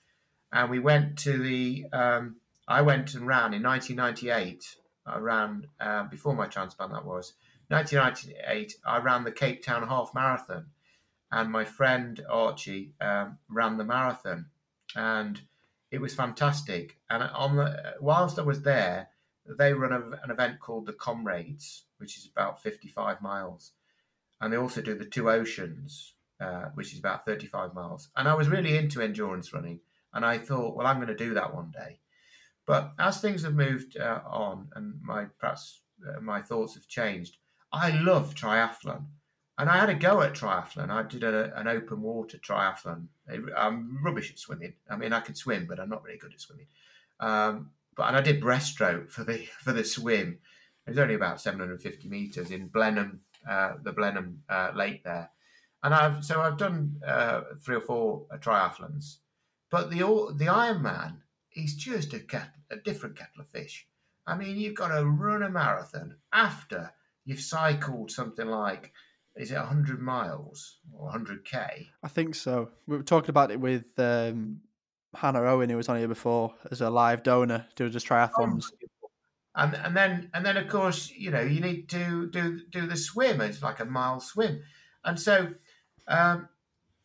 and we went to the um, I went and ran in 1998. I ran uh, before my transplant. That was 1998. I ran the Cape Town half marathon, and my friend Archie um, ran the marathon, and it was fantastic. And on the whilst I was there, they run a, an event called the Comrades, which is about 55 miles, and they also do the Two Oceans, uh, which is about 35 miles. And I was really into endurance running, and I thought, well, I'm going to do that one day. But as things have moved uh, on, and my perhaps uh, my thoughts have changed, I love triathlon. And I had a go at triathlon. I did a, an open water triathlon. I'm rubbish at swimming. I mean, I can swim, but I'm not really good at swimming. Um, but and I did breaststroke for the for the swim. It was only about 750 meters in Blenheim, uh, the Blenheim uh, Lake there. And I've so I've done uh, three or four uh, triathlons, but the the Ironman is just a, cat, a different kettle of fish. I mean, you've got to run a marathon after you've cycled something like is it 100 miles or 100k? I think so. We were talking about it with um, Hannah Owen, who was on here before, as a live donor to just triathlons. and and then and then of course you know you need to do do the swim. It's like a mile swim, and so um,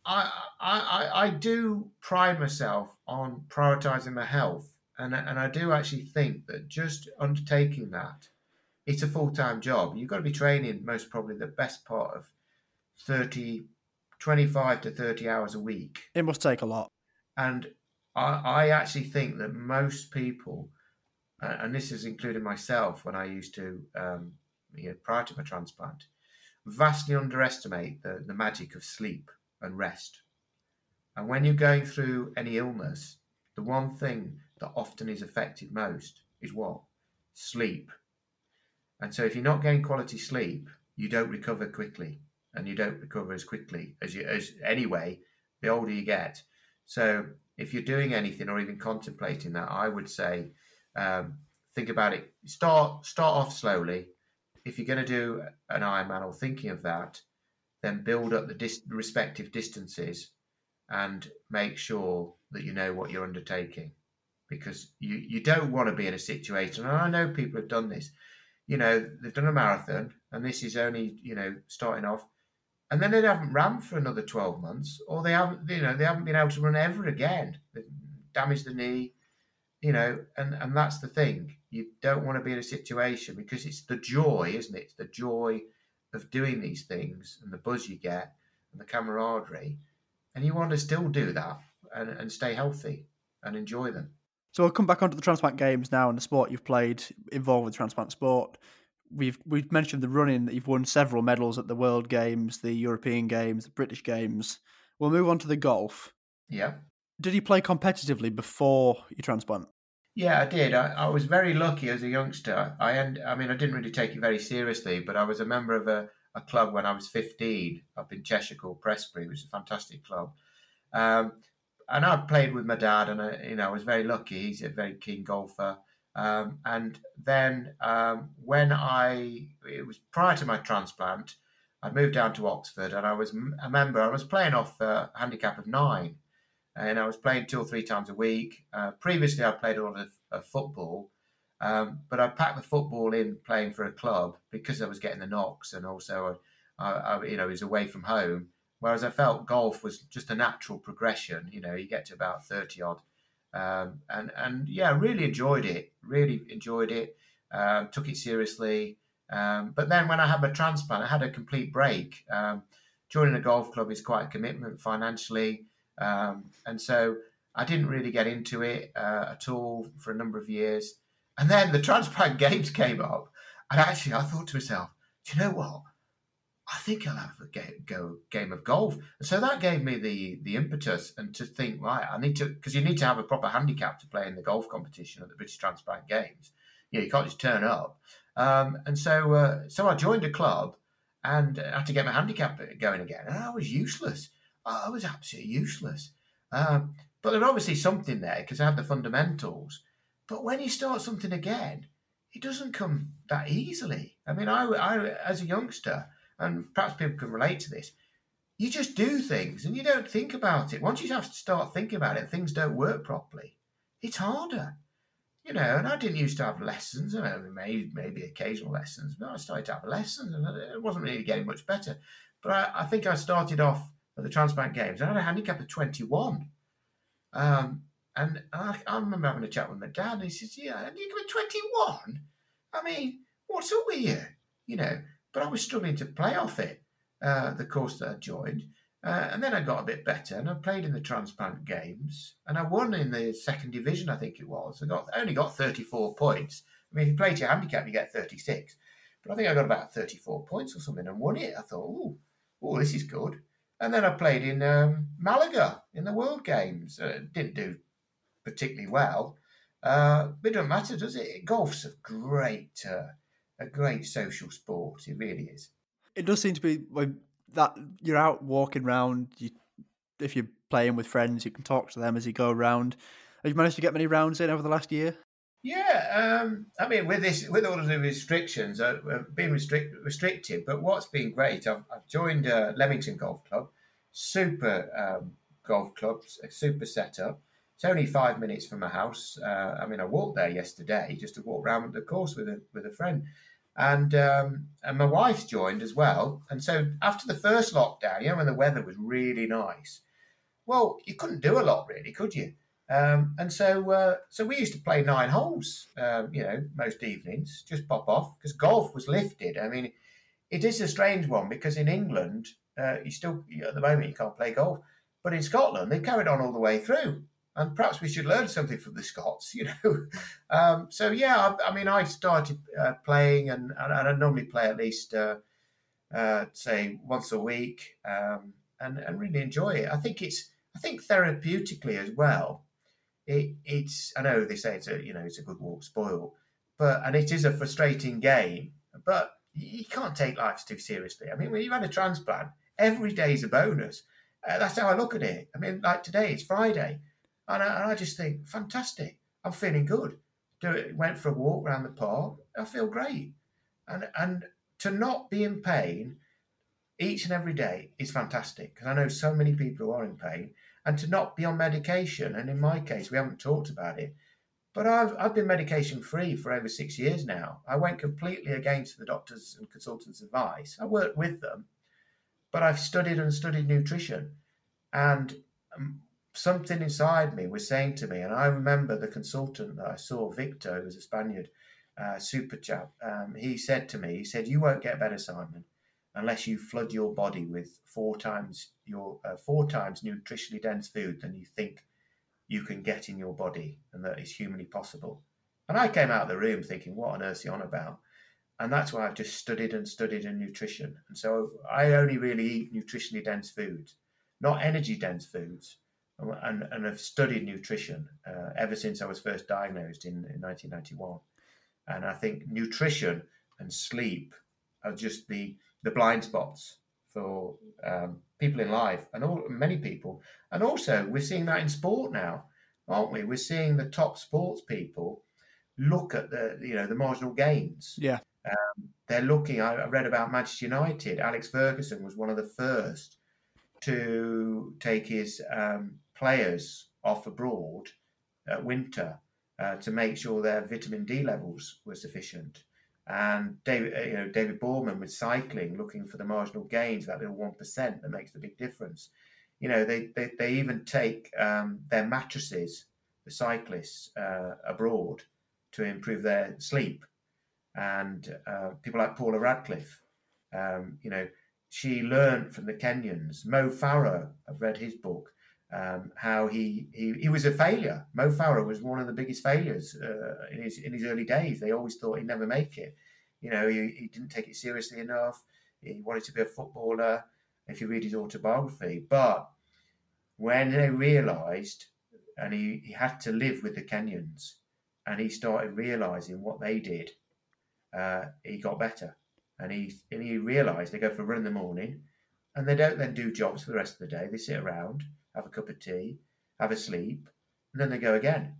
I, I I do pride myself on prioritizing my health, and and I do actually think that just undertaking that, it's a full time job. You've got to be training most probably the best part of 30, 25 to thirty hours a week. It must take a lot, and I I actually think that most people and this is including myself when I used to, um, you know, prior to my transplant, vastly underestimate the, the magic of sleep and rest. And when you're going through any illness, the one thing that often is affected most is what? Sleep. And so if you're not getting quality sleep, you don't recover quickly and you don't recover as quickly as you as anyway, the older you get. So if you're doing anything or even contemplating that, I would say um, think about it. Start start off slowly. If you're going to do an Ironman or thinking of that, then build up the dis- respective distances and make sure that you know what you're undertaking because you, you don't want to be in a situation and i know people have done this you know they've done a marathon and this is only you know starting off and then they haven't ran for another 12 months or they haven't you know they haven't been able to run ever again they damaged the knee you know, and and that's the thing. You don't want to be in a situation because it's the joy, isn't it? It's the joy of doing these things and the buzz you get and the camaraderie, and you want to still do that and, and stay healthy and enjoy them. So I'll come back onto the transplant games now and the sport you've played involved with transplant sport. We've we've mentioned the running that you've won several medals at the World Games, the European Games, the British Games. We'll move on to the golf. Yeah. Did you play competitively before your transplant? Yeah, I did. I, I was very lucky as a youngster. I end, I mean, I didn't really take it very seriously, but I was a member of a, a club when I was 15 up in Cheshire called Prestbury, which is a fantastic club. Um, and I played with my dad, and I, you know, I was very lucky. He's a very keen golfer. Um, and then um, when I, it was prior to my transplant, I moved down to Oxford, and I was a member. I was playing off a handicap of nine, and I was playing two or three times a week. Uh, previously, I played a lot of, of football, um, but I packed the football in playing for a club because I was getting the knocks, and also I, I, you know, was away from home. Whereas I felt golf was just a natural progression. You know, you get to about thirty odd, um, and and yeah, really enjoyed it. Really enjoyed it. Um, took it seriously. Um, but then when I had my transplant, I had a complete break. Um, joining a golf club is quite a commitment financially. Um, and so I didn't really get into it uh, at all for a number of years. And then the transplant games came up, and actually I thought to myself, do you know what? I think I'll have a game, go game of golf. And so that gave me the the impetus and to think, right, I need to because you need to have a proper handicap to play in the golf competition at the British Transplant Games. You know, you can't just turn up. Um, and so uh, so I joined a club and I had to get my handicap going again, and I was useless. I was absolutely useless. Um, but there's obviously something there because I have the fundamentals. But when you start something again, it doesn't come that easily. I mean, I, I as a youngster, and perhaps people can relate to this, you just do things and you don't think about it. Once you have to start thinking about it, things don't work properly. It's harder, you know. And I didn't used to have lessons. I mean, maybe, maybe occasional lessons, but I started to have lessons, and it wasn't really getting much better. But I, I think I started off at the transplant games. I had a handicap of 21. Um, and I, I, remember having a chat with my dad, and he says, Yeah, handicap of 21? I mean, what's up with you? You know, but I was struggling to play off it, uh, the course that I joined. Uh, and then I got a bit better, and I played in the transplant games, and I won in the second division, I think it was. I got I only got 34 points. I mean, if you play to your handicap, you get 36. But I think I got about 34 points or something and won it. I thought, oh, oh, this is good. And then I played in um, Malaga in the World Games. Uh, didn't do particularly well, uh, but it doesn't matter, does it? Golf's a great, uh, a great social sport. It really is. It does seem to be when that you're out walking around. You, if you're playing with friends, you can talk to them as you go around. Have you managed to get many rounds in over the last year? Yeah, um, I mean, with this, with all of the restrictions, uh, have been restrict, restricted. But what's been great, I've, I've joined uh, Leamington Golf Club, super um, golf clubs, a super setup. It's only five minutes from my house. Uh, I mean, I walked there yesterday just to walk around the course with a with a friend, and um, and my wife's joined as well. And so after the first lockdown, you know, when the weather was really nice, well, you couldn't do a lot really, could you? Um, and so, uh, so we used to play nine holes, um, you know, most evenings, just pop off because golf was lifted. I mean, it is a strange one because in England, uh, you still at the moment you can't play golf, but in Scotland they carried on all the way through. And perhaps we should learn something from the Scots, you know. um, so yeah, I, I, mean, I started uh, playing, and, and, I normally play at least, uh, uh, say, once a week, um, and and really enjoy it. I think it's, I think therapeutically as well it, it's I know they say it's a you know it's a good walk spoil, but and it is a frustrating game, but you can't take life too seriously. I mean, when you've had a transplant, every day is a bonus. Uh, that's how I look at it. I mean, like today, it's Friday, and I, and I just think fantastic. I'm feeling good. Do it. Went for a walk around the park. I feel great, and and to not be in pain each and every day is fantastic because I know so many people who are in pain and to not be on medication. And in my case, we haven't talked about it, but I've, I've been medication free for over six years now. I went completely against the doctors and consultants' advice. I worked with them, but I've studied and studied nutrition. And um, something inside me was saying to me, and I remember the consultant that I saw, Victor, who was a Spaniard, uh, super chap, um, he said to me, he said, You won't get better, Simon unless you flood your body with four times your uh, four times nutritionally dense food than you think you can get in your body and that is humanly possible. And I came out of the room thinking, what on earth he on about? And that's why I've just studied and studied in nutrition. And so I only really eat nutritionally dense foods, not energy dense foods. And, and have studied nutrition uh, ever since I was first diagnosed in, in 1991. And I think nutrition and sleep are just the the blind spots for um, people in life and all many people. And also, we're seeing that in sport now, aren't we? We're seeing the top sports people look at the you know the marginal gains. Yeah, um, they're looking. I, I read about Manchester United. Alex Ferguson was one of the first to take his um, players off abroad at winter uh, to make sure their vitamin D levels were sufficient and David, uh, you know, David Boreman with cycling, looking for the marginal gains, that little one percent that makes the big difference. You know, they they, they even take um, their mattresses, the cyclists uh, abroad, to improve their sleep, and uh, people like Paula Radcliffe, um, you know, she learned from the Kenyans. Mo Farah, I've read his book. Um, how he, he he was a failure. Mo Farah was one of the biggest failures uh, in his in his early days. They always thought he'd never make it. You know, he, he didn't take it seriously enough. He wanted to be a footballer. If you read his autobiography, but when they realised, and he, he had to live with the Kenyans, and he started realising what they did, uh, he got better, and he and he realised they go for a run in the morning, and they don't then do jobs for the rest of the day. They sit around have a cup of tea, have a sleep, and then they go again.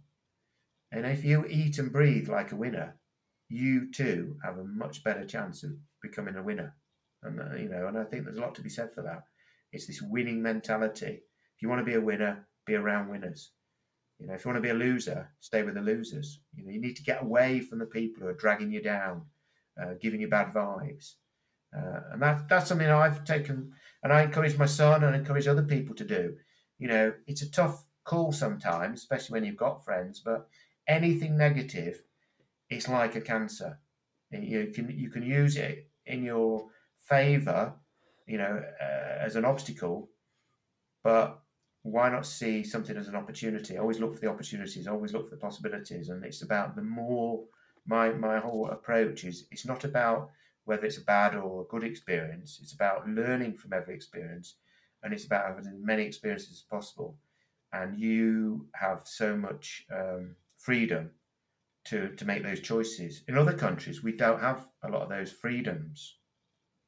And if you eat and breathe like a winner, you too have a much better chance of becoming a winner. And uh, you know, and I think there's a lot to be said for that. It's this winning mentality. If you want to be a winner, be around winners. You know, if you want to be a loser, stay with the losers. You know, you need to get away from the people who are dragging you down, uh, giving you bad vibes. Uh, and that, that's something I've taken, and I encourage my son and encourage other people to do you know, it's a tough call sometimes, especially when you've got friends, but anything negative, it's like a cancer. You can you can use it in your favor, you know, uh, as an obstacle, but why not see something as an opportunity? Always look for the opportunities. Always look for the possibilities, and it's about the more. My my whole approach is it's not about whether it's a bad or a good experience. It's about learning from every experience and it's about having as many experiences as possible. And you have so much um, freedom to to make those choices. In other countries, we don't have a lot of those freedoms.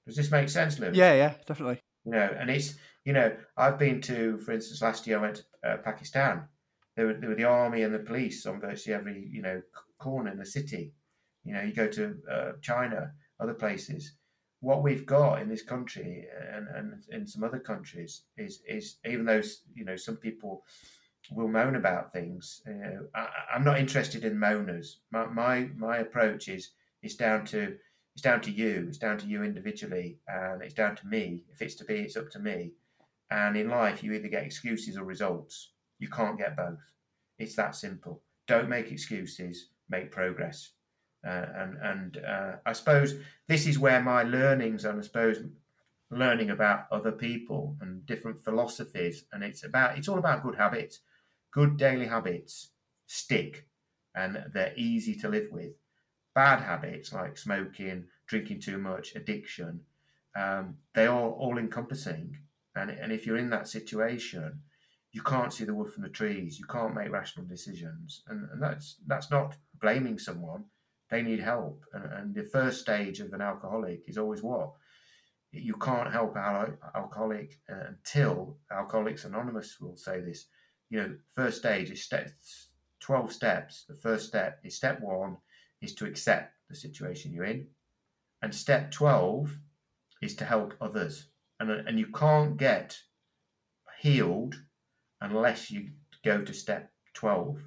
Does this make sense, Lou? Yeah, yeah, definitely. You know, and it's you know, I've been to, for instance, last year I went to uh, Pakistan. There were, there were the army and the police on virtually every you know corner in the city. You know, you go to uh, China, other places, what we've got in this country and, and in some other countries is is even though you know some people will moan about things. Know, I, am not interested in moaners. My, my my approach is is down to it's down to you. It's down to you individually, and it's down to me. If it's to be, it's up to me. And in life, you either get excuses or results. You can't get both. It's that simple. Don't make excuses. Make progress. Uh, and and uh, I suppose this is where my learnings and I suppose learning about other people and different philosophies and it's about it's all about good habits. Good daily habits stick and they're easy to live with. Bad habits like smoking drinking too much addiction um, they are all encompassing. And, and if you're in that situation you can't see the wood from the trees. You can't make rational decisions. And, and that's that's not blaming someone they need help and, and the first stage of an alcoholic is always what you can't help an alcoholic uh, until Alcoholics Anonymous will say this. You know, first stage is steps, 12 steps. The first step is step one is to accept the situation you're in. And step 12 is to help others. And, and you can't get healed unless you go to step 12,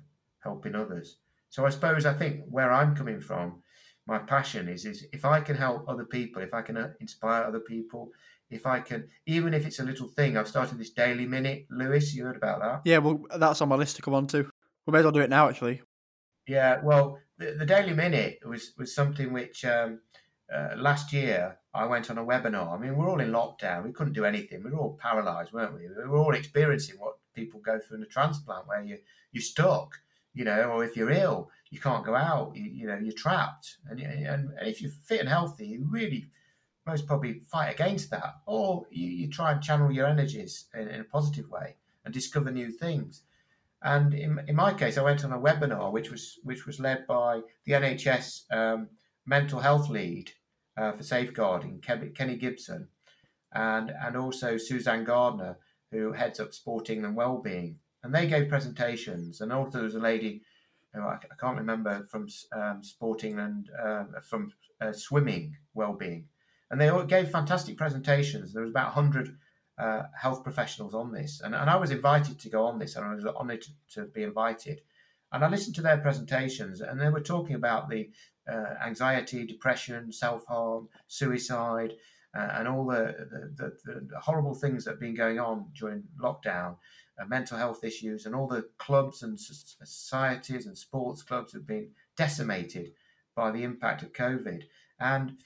helping others. So I suppose I think where I'm coming from my passion is is if I can help other people, if I can uh, inspire other people, if I can, even if it's a little thing. I've started this daily minute. Lewis, you heard about that? Yeah, well, that's on my list to come on to. We may as well do it now, actually. Yeah, well, the, the daily minute was was something which um, uh, last year I went on a webinar. I mean, we're all in lockdown. We couldn't do anything. We were all paralysed, weren't we? We were all experiencing what people go through in a transplant, where you you're stuck, you know, or if you're ill you can't go out. You, you know, you're trapped. And, and, and if you're fit and healthy, you really most probably fight against that, or you, you try and channel your energies in, in, a positive way and discover new things. And in, in my case, I went on a webinar which was which was led by the NHS um, mental health lead uh, for safeguarding, Kenny Gibson, and and also Suzanne Gardner, who heads up sporting and well-being. And they gave presentations, and also there was a lady I, can't remember from um, sporting and uh, from uh, swimming well-being, and they all gave fantastic presentations. There was about hundred uh, health professionals on this, and, and I was invited to go on this, and I was honoured to, to be invited. And I listened to their presentations, and they were talking about the uh, anxiety, depression, self-harm, suicide, uh, and all the the, the, the horrible things that have been going on during lockdown mental health issues, and all the clubs and societies and sports clubs have been decimated by the impact of COVID. And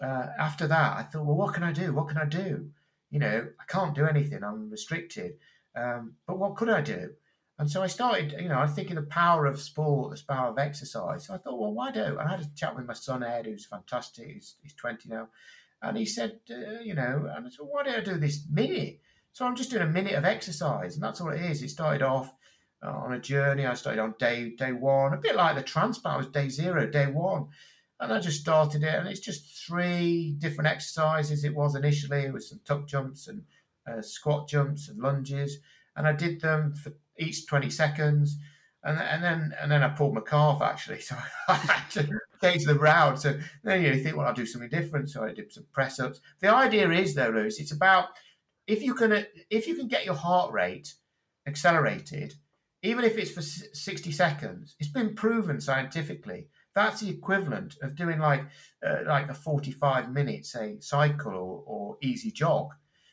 uh, after that, I thought, well, what can I do? What can I do? You know, I can't do anything. I'm restricted. Um, but what could I do? And so I started, you know, I thinking the power of sport, the power of exercise. So I thought, well, why do? And I had a chat with my son Ed, who's fantastic. He's, he's 20 now. And he said, uh, you know, and I said, why don't I do this minute? So I'm just doing a minute of exercise, and that's all it is. It started off uh, on a journey. I started on day day one, a bit like the transplant was day zero, day one, and I just started it. And it's just three different exercises. It was initially with some tuck jumps and uh, squat jumps and lunges, and I did them for each 20 seconds. And, and then and then I pulled my calf actually, so I had to change them round. So then you think, well, I'll do something different. So I did some press ups. The idea is though, Lewis, it's about if you can if you can get your heart rate accelerated, even if it's for 60 seconds, it's been proven scientifically. That's the equivalent of doing like uh, like a 45 minute, say, cycle or, or easy jog.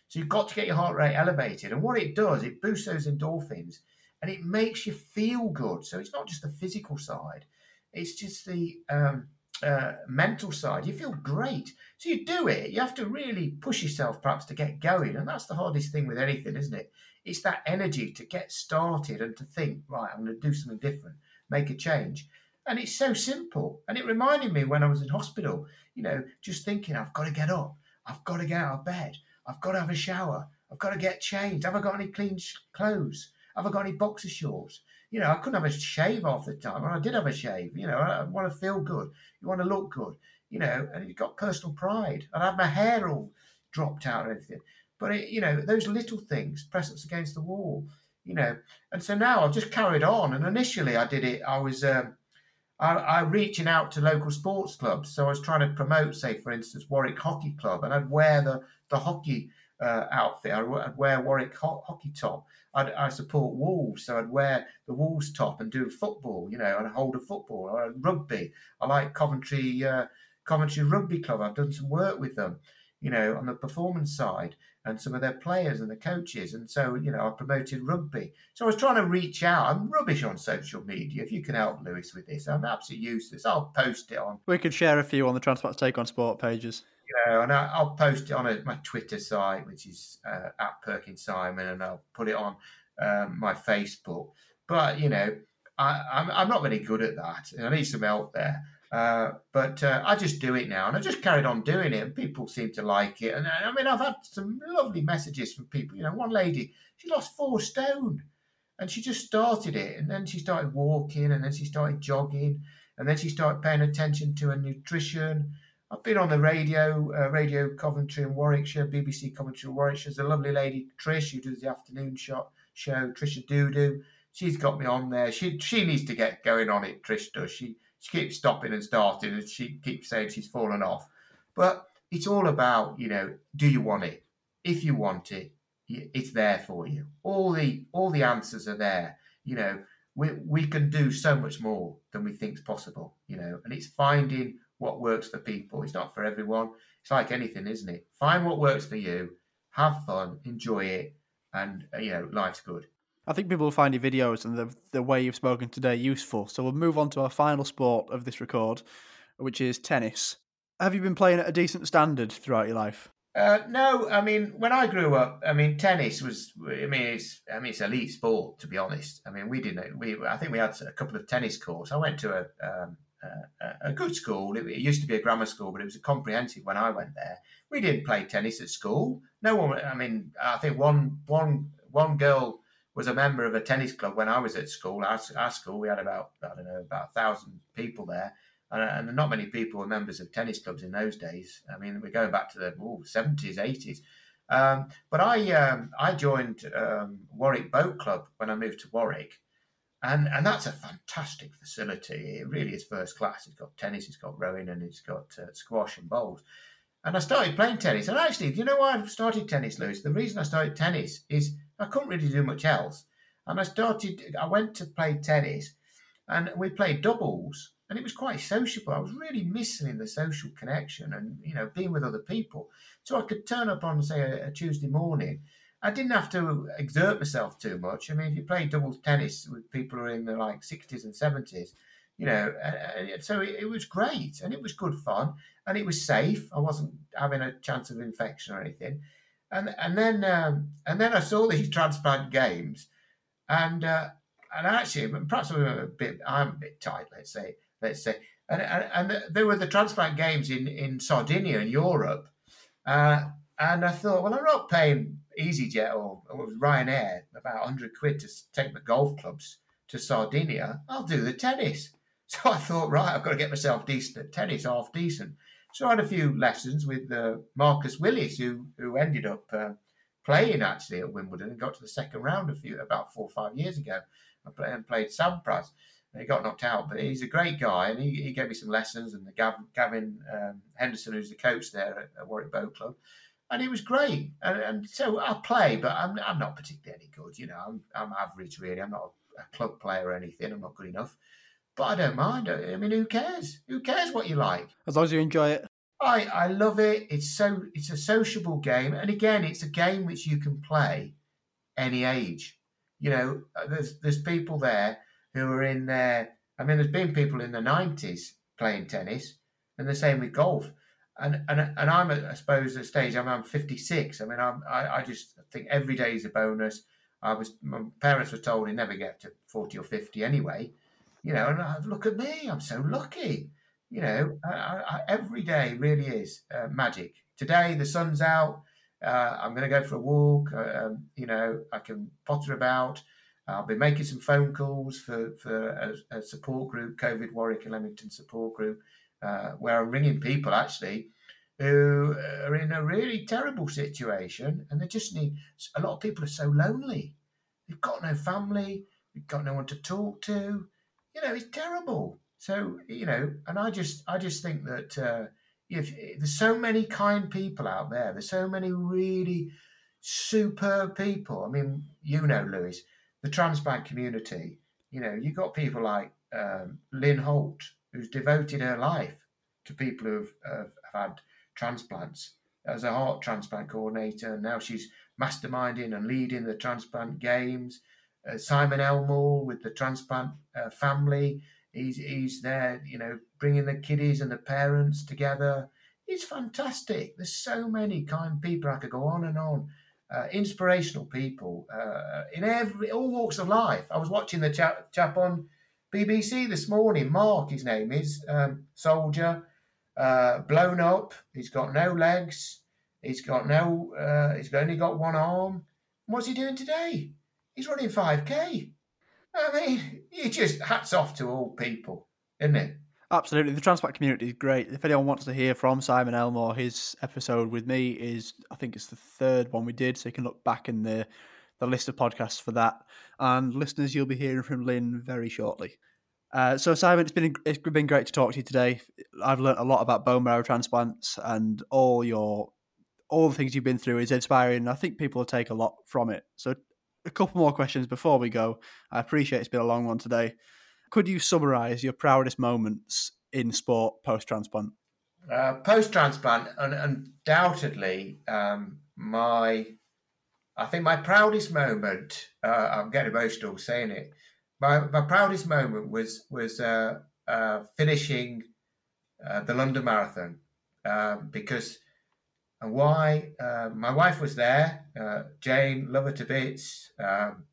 So you've got to get your heart rate elevated. And what it does, it boosts those endorphins and it makes you feel good. So it's not just the physical side, it's just the um, uh, mental side, you feel great. So you do it. You have to really push yourself, perhaps, to get going, and that's the hardest thing with anything, isn't it? It's that energy to get started and to think, right, I'm going to do something different, make a change. And it's so simple. And it reminded me when I was in hospital, you know, just thinking, I've got to get up, I've got to get out of bed, I've got to have a shower, I've got to get changed. Have I got any clean clothes? Have I got any boxer shorts? You know, I couldn't have a shave half the time, and I did have a shave. You know, I want to feel good, you want to look good, you know, and you've got personal pride. I'd have my hair all dropped out and everything. But, it, you know, those little things, press ups against the wall, you know. And so now I've just carried on. And initially I did it, I was. Um, I, I reaching out to local sports clubs. So I was trying to promote, say, for instance, Warwick Hockey Club, and I'd wear the the hockey uh, outfit. I'd, I'd, wear Warwick ho- hockey top. I'd, I support Wolves, so I'd wear the Wolves top and do football, you know, and hold a football or rugby. I like Coventry, uh, Coventry Rugby Club. I've done some work with them, you know, on the performance side and some of their players and the coaches. And so, you know, I promoted rugby. So I was trying to reach out. I'm rubbish on social media. If you can help Lewis with this, I'm absolutely useless. I'll post it on. We could share a few on the Transplants Take on Sport pages. You know, and I, will post it on a, my Twitter site, which is uh, at Perkins Simon, and I'll put it on um, my Facebook. But, you know, I, I'm, I'm not very good at that. I need some help there. Uh, but uh, I just do it now, and I just carried on doing it, and people seem to like it. And uh, I mean, I've had some lovely messages from people. You know, one lady she lost four stone, and she just started it, and then she started walking, and then she started jogging, and then she started paying attention to her nutrition. I've been on the radio, uh, Radio Coventry and Warwickshire, BBC Coventry and Warwickshire. There's a lovely lady, Trish, who does the afternoon shot show, Trish Adudu. She's got me on there. She she needs to get going on it. Trish does. She she keeps stopping and starting, and she keeps saying she's fallen off. But it's all about, you know, do you want it? If you want it, it's there for you. All the all the answers are there. You know, we we can do so much more than we think's possible. You know, and it's finding what works for people. It's not for everyone. It's like anything, isn't it? Find what works for you, have fun, enjoy it, and uh, you know, life's good. I think people will find your videos and the the way you've spoken today useful. So we'll move on to our final sport of this record, which is tennis. Have you been playing at a decent standard throughout your life? Uh, no, I mean when I grew up, I mean tennis was. I mean it's. I mean it's elite sport to be honest. I mean we didn't. We I think we had a couple of tennis courts. I went to a um, a, good school. It, it, used to be a grammar school, but it was a comprehensive when I went there. We didn't play tennis at school. No one. I mean I think one one one girl was a member of a tennis club when I was at school. Our, our school, we had about, I don't know, about a thousand people there. And, and, not many people were members of tennis clubs in those days. I mean, we're going back to the 70s, 80s. Um, but I um, I joined um, Warwick Boat Club when I moved to Warwick, and and that's a fantastic facility. It really is first class. It's got tennis, it's got rowing, and it's got uh, squash and bowls. And I started playing tennis. And actually, do you know why I started tennis, Lewis? The reason I started tennis is I couldn't really do much else. And I started, I went to play tennis and we played doubles and it was quite sociable. I was really missing the social connection and, you know, being with other people. So I could turn up on, say, a, a Tuesday morning. I didn't have to exert myself too much. I mean, if you play doubles tennis with people who are in the like 60s and 70s, you know, uh, so it, it, was great and it was good fun and it was safe. I wasn't having a chance of infection or anything and and then um, and then I saw these transplant games, and uh, and actually perhaps I'm a bit I'm a bit tight. Let's say let's say, and and, and there were the transplant games in in Sardinia in Europe, uh, and I thought, well, I'm not paying EasyJet or, or Ryanair about hundred quid to take the golf clubs to Sardinia. I'll do the tennis. So I thought, right, I've got to get myself decent at tennis, half decent. So I had a few lessons with uh, Marcus Willis, who who ended up uh, playing actually at Wimbledon and got to the second round a few about four or five years ago. I play, and played Sampras. He got knocked out, but he's a great guy, and he, he gave me some lessons. And the Gavin, Gavin um, Henderson, who's the coach there at, at Warwick Boat Club, and it was great. And, and so I play, but I'm, I'm not particularly any good. You know, I'm, I'm average really. I'm not a, a club player or anything. I'm not good enough. But I don't mind. I mean, who cares? Who cares what you like? As long as you enjoy it. I, I love it. It's so it's a sociable game, and again, it's a game which you can play any age. You know, uh, there's there's people there who are in there. I mean, there's been people in the '90s playing tennis, and the same with golf. And and and I'm at, I suppose at stage I'm, I'm 56. I mean, I'm, I I just think every day is a bonus. I was my parents were told they never get to 40 or 50 anyway you know, and I, look at me, I'm so lucky. You know, I, I, every day really is uh, magic. Today the sun's out. Uh, I'm going to go for a walk. Uh, um, you know, I can potter about. I'll be making some phone calls for for a, a support group, COVID Warwick and Leamington support group, uh, where I'm ringing people actually who are in a really terrible situation, and they just need. A lot of people are so lonely. They've got no family. They've got no one to talk to you know, it's terrible. So you know, and I just I just think that uh, if there's so many kind people out there, there's so many really superb people. I mean, you know, Lewis, the transplant community. You know, you've got people like um, Lynn Holt, who's devoted her life to people who've have had transplants as a heart transplant coordinator. And now she's masterminding and leading the transplant games. Uh, Simon Elmore with the transplant uh, family. He's he's there, you know, bringing the kiddies and the parents together. It's fantastic. There's so many kind people. I could go on and on. Uh, inspirational people uh, in every all walks of life. I was watching the chap, chap on BBC this morning. Mark, his name is um, soldier, uh, blown up. He's got no legs. He's got no. Uh, he's only got one arm. What's he doing today? He's running five k. I mean, you just hats off to all people, isn't it? Absolutely, the transplant community is great. If anyone wants to hear from Simon Elmore, his episode with me is, I think it's the third one we did, so you can look back in the the list of podcasts for that. And listeners, you'll be hearing from Lynn very shortly. Uh, so Simon, it's been it's been great to talk to you today. I've learned a lot about bone marrow transplants and all your all the things you've been through is inspiring. I think people will take a lot from it. So a couple more questions before we go. I appreciate it's been a long one today. Could you summarise your proudest moments in sport post transplant? Uh, post transplant, undoubtedly, um, my I think my proudest moment. Uh, I'm getting emotional saying it. My, my proudest moment was was uh, uh finishing uh, the London Marathon um, because and why uh, my wife was there, Jane, love her to bits, um,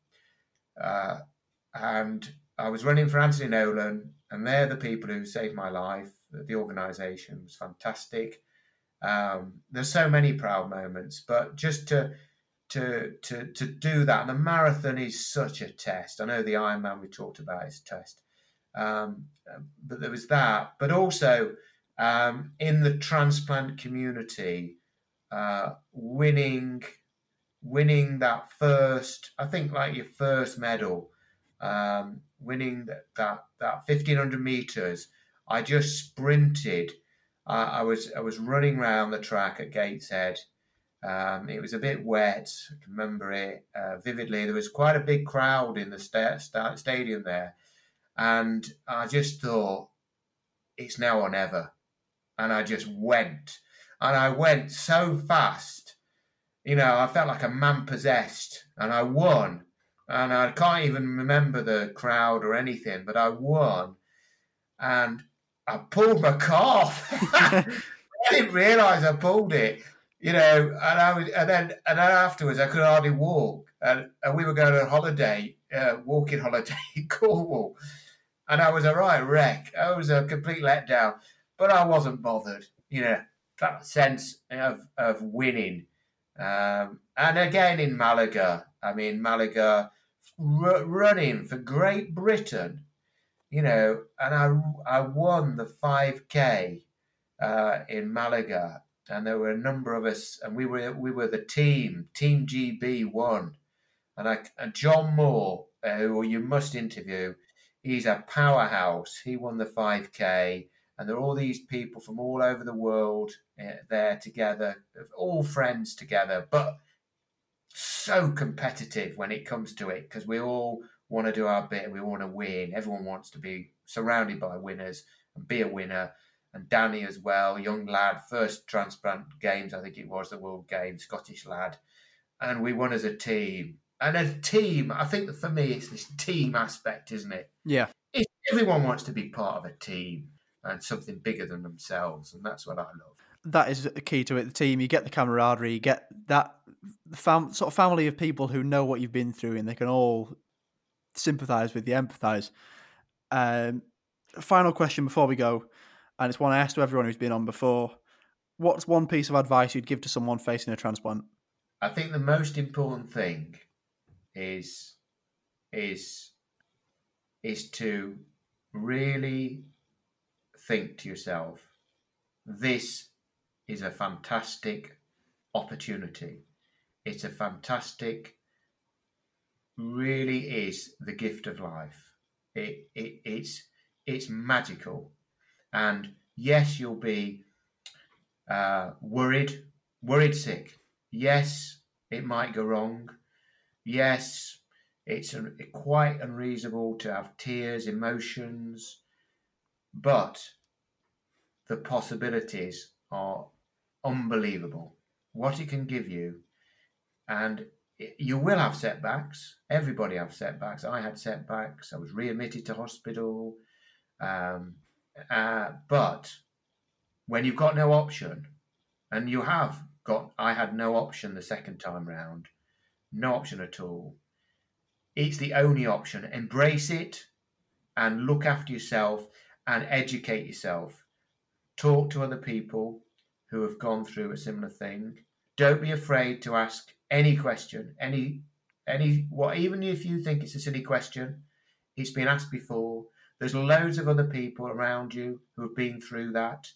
and I was running for Anthony Nolan, and they're the people who saved my life. The organisation was fantastic. Um, there's so many proud moments, but just to to to to do that, and the marathon is such a test. I know the Ironman we talked about is a test, um, but there was that. But also um, in the transplant community, uh, winning winning that first, I think like your first medal um, winning that, that, that 1500 meters. I just sprinted. Uh, I was I was running around the track at Gateshead. Um, it was a bit wet. I can remember it uh, vividly. There was quite a big crowd in the sta- sta- stadium there, and I just thought, it's now or never. And I just went, and I went so fast. You know, I felt like a man possessed, and I won and I can't even remember the crowd or anything, but I won, and I pulled my calf. I didn't realise I pulled it, you know, and I was, and then and then afterwards I could hardly walk, and, and we were going on holiday, uh, walking holiday in Cornwall, and I was a right wreck. I was a complete letdown, but I wasn't bothered, you know, that sense of of winning. Um, and again in Malaga, I mean Malaga r- running for Great Britain, you know, and I, I won the 5K uh, in Malaga, and there were a number of us, and we were we were the team. Team GB One, and I and John Moore, uh, who you must interview, he's a powerhouse. He won the 5K, and there are all these people from all over the world uh, there together, all friends together, but so competitive when it comes to it because we all want to do our bit. We want to win. Everyone wants to be surrounded by winners and be a winner. And Danny as well, young lad, first transplant games, I think it was the World Games, Scottish lad. And we won as a team. And a team, I think that for me, it's this team aspect, isn't it? Yeah. It's, everyone wants to be part of a team and something bigger than themselves. And that's what I love. That is the key to it. The team, you get the camaraderie, you get that fam- sort of family of people who know what you've been through and they can all sympathise with you, empathise. Um, final question before we go, and it's one I asked to everyone who's been on before. What's one piece of advice you'd give to someone facing a transplant? I think the most important thing is is is to really think to yourself, this is a fantastic opportunity. It's a fantastic, really is the gift of life. It, it, it's, it's magical. And yes, you'll be uh, worried, worried sick. Yes, it might go wrong. Yes, it's quite unreasonable to have tears, emotions, but the possibilities are unbelievable. What it can give you, and you will have setbacks. Everybody have setbacks. I had setbacks. I was readmitted to hospital. Um, uh, but when you've got no option, and you have got, I had no option the second time round, no option at all. It's the only option. Embrace it and look after yourself and educate yourself. Talk to other people who have gone through a similar thing. Don't be afraid to ask any question, any any what even if you think it's a silly question, it's been asked before. There's loads of other people around you who have been through that,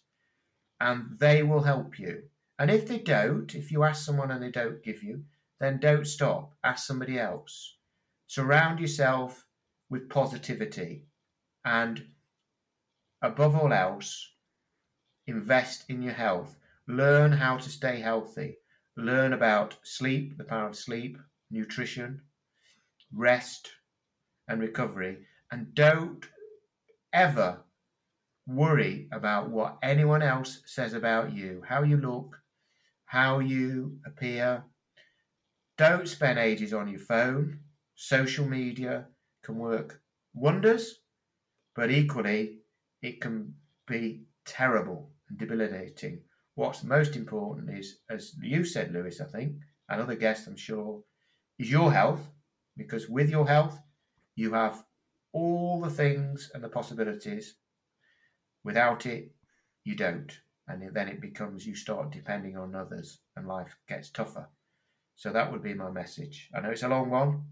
and they will help you. And if they don't, if you ask someone and they don't give you, then don't stop. Ask somebody else. Surround yourself with positivity and above all else, invest in your health. Learn how to stay healthy. Learn about sleep, the power of sleep, nutrition, rest, and recovery. And don't ever worry about what anyone else says about you, how you look, how you appear. Don't spend ages on your phone. Social media can work wonders, but equally, it can be terrible and debilitating. What's most important is, as you said, Lewis, I think, and other guests, I'm sure, is your health, because with your health, you have all the things and the possibilities. Without it, you don't. And then it becomes you start depending on others and life gets tougher. So that would be my message. I know it's a long one,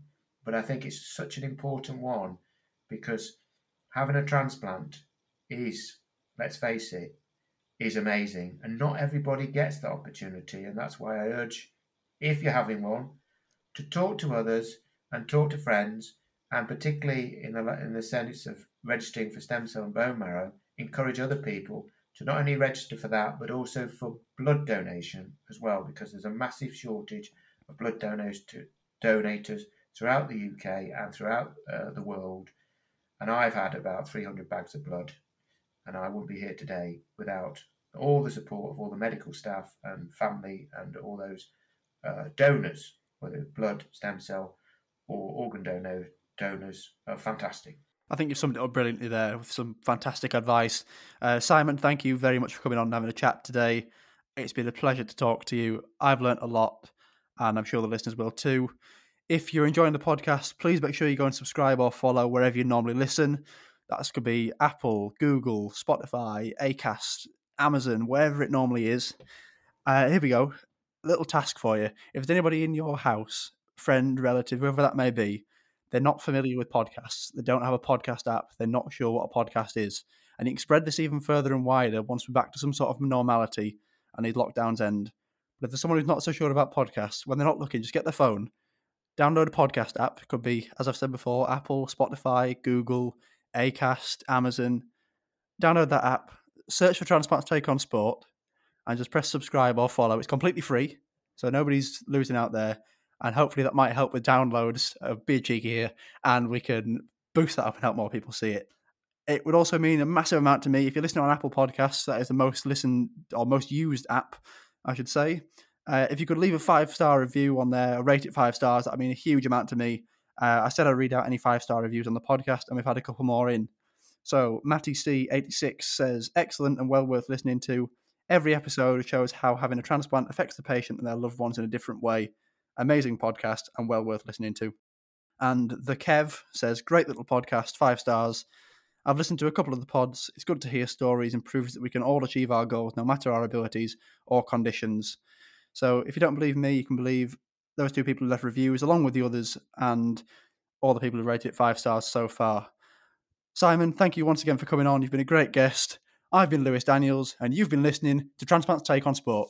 but I think it's such an important one because having a transplant is, let's face it, is amazing. And not everybody gets that opportunity. And that's why I urge, if you're having one, to talk to others and talk to friends, and particularly in the, in the sense of registering for stem cell and bone marrow, encourage other people to not only register for that, but also for blood donation as well, because there's a massive shortage of blood donors to, donators throughout the UK and throughout uh, the world. And I've had about 300 bags of blood and I wouldn't be here today without all the support of all the medical staff and family and all those uh, donors, whether blood, stem cell, or organ donor donors, are fantastic. I think you've summed it up brilliantly there with some fantastic advice. Uh, Simon, thank you very much for coming on and having a chat today. It's been a pleasure to talk to you. I've learnt a lot, and I'm sure the listeners will too. If you're enjoying the podcast, please make sure you go and subscribe or follow wherever you normally listen. That could be Apple, Google, Spotify, Acast, Amazon, wherever it normally is. Uh, here we go. Little task for you. If there's anybody in your house, friend, relative, whoever that may be, they're not familiar with podcasts, they don't have a podcast app, they're not sure what a podcast is, and you can spread this even further and wider once we're back to some sort of normality and these lockdowns end. But if there's someone who's not so sure about podcasts, when they're not looking, just get their phone, download a podcast app. It could be, as I've said before, Apple, Spotify, Google, Acast, Amazon. Download that app, search for Transplants Take on Sport, and just press subscribe or follow. It's completely free, so nobody's losing out there. And hopefully that might help with downloads. of be Gear, and we can boost that up and help more people see it. It would also mean a massive amount to me if you're listening on Apple Podcasts. That is the most listened or most used app, I should say. Uh, if you could leave a five star review on there, rate it five stars, that would mean a huge amount to me. Uh, I said I'd read out any five star reviews on the podcast, and we've had a couple more in. So Matty C86 says, excellent and well worth listening to. Every episode shows how having a transplant affects the patient and their loved ones in a different way. Amazing podcast and well worth listening to. And the Kev says, great little podcast, five stars. I've listened to a couple of the pods. It's good to hear stories and proves that we can all achieve our goals, no matter our abilities or conditions. So if you don't believe me, you can believe those two people who left reviews, along with the others, and all the people who rated it five stars so far. Simon, thank you once again for coming on. You've been a great guest. I've been Lewis Daniels, and you've been listening to Transplant's Take on Sport.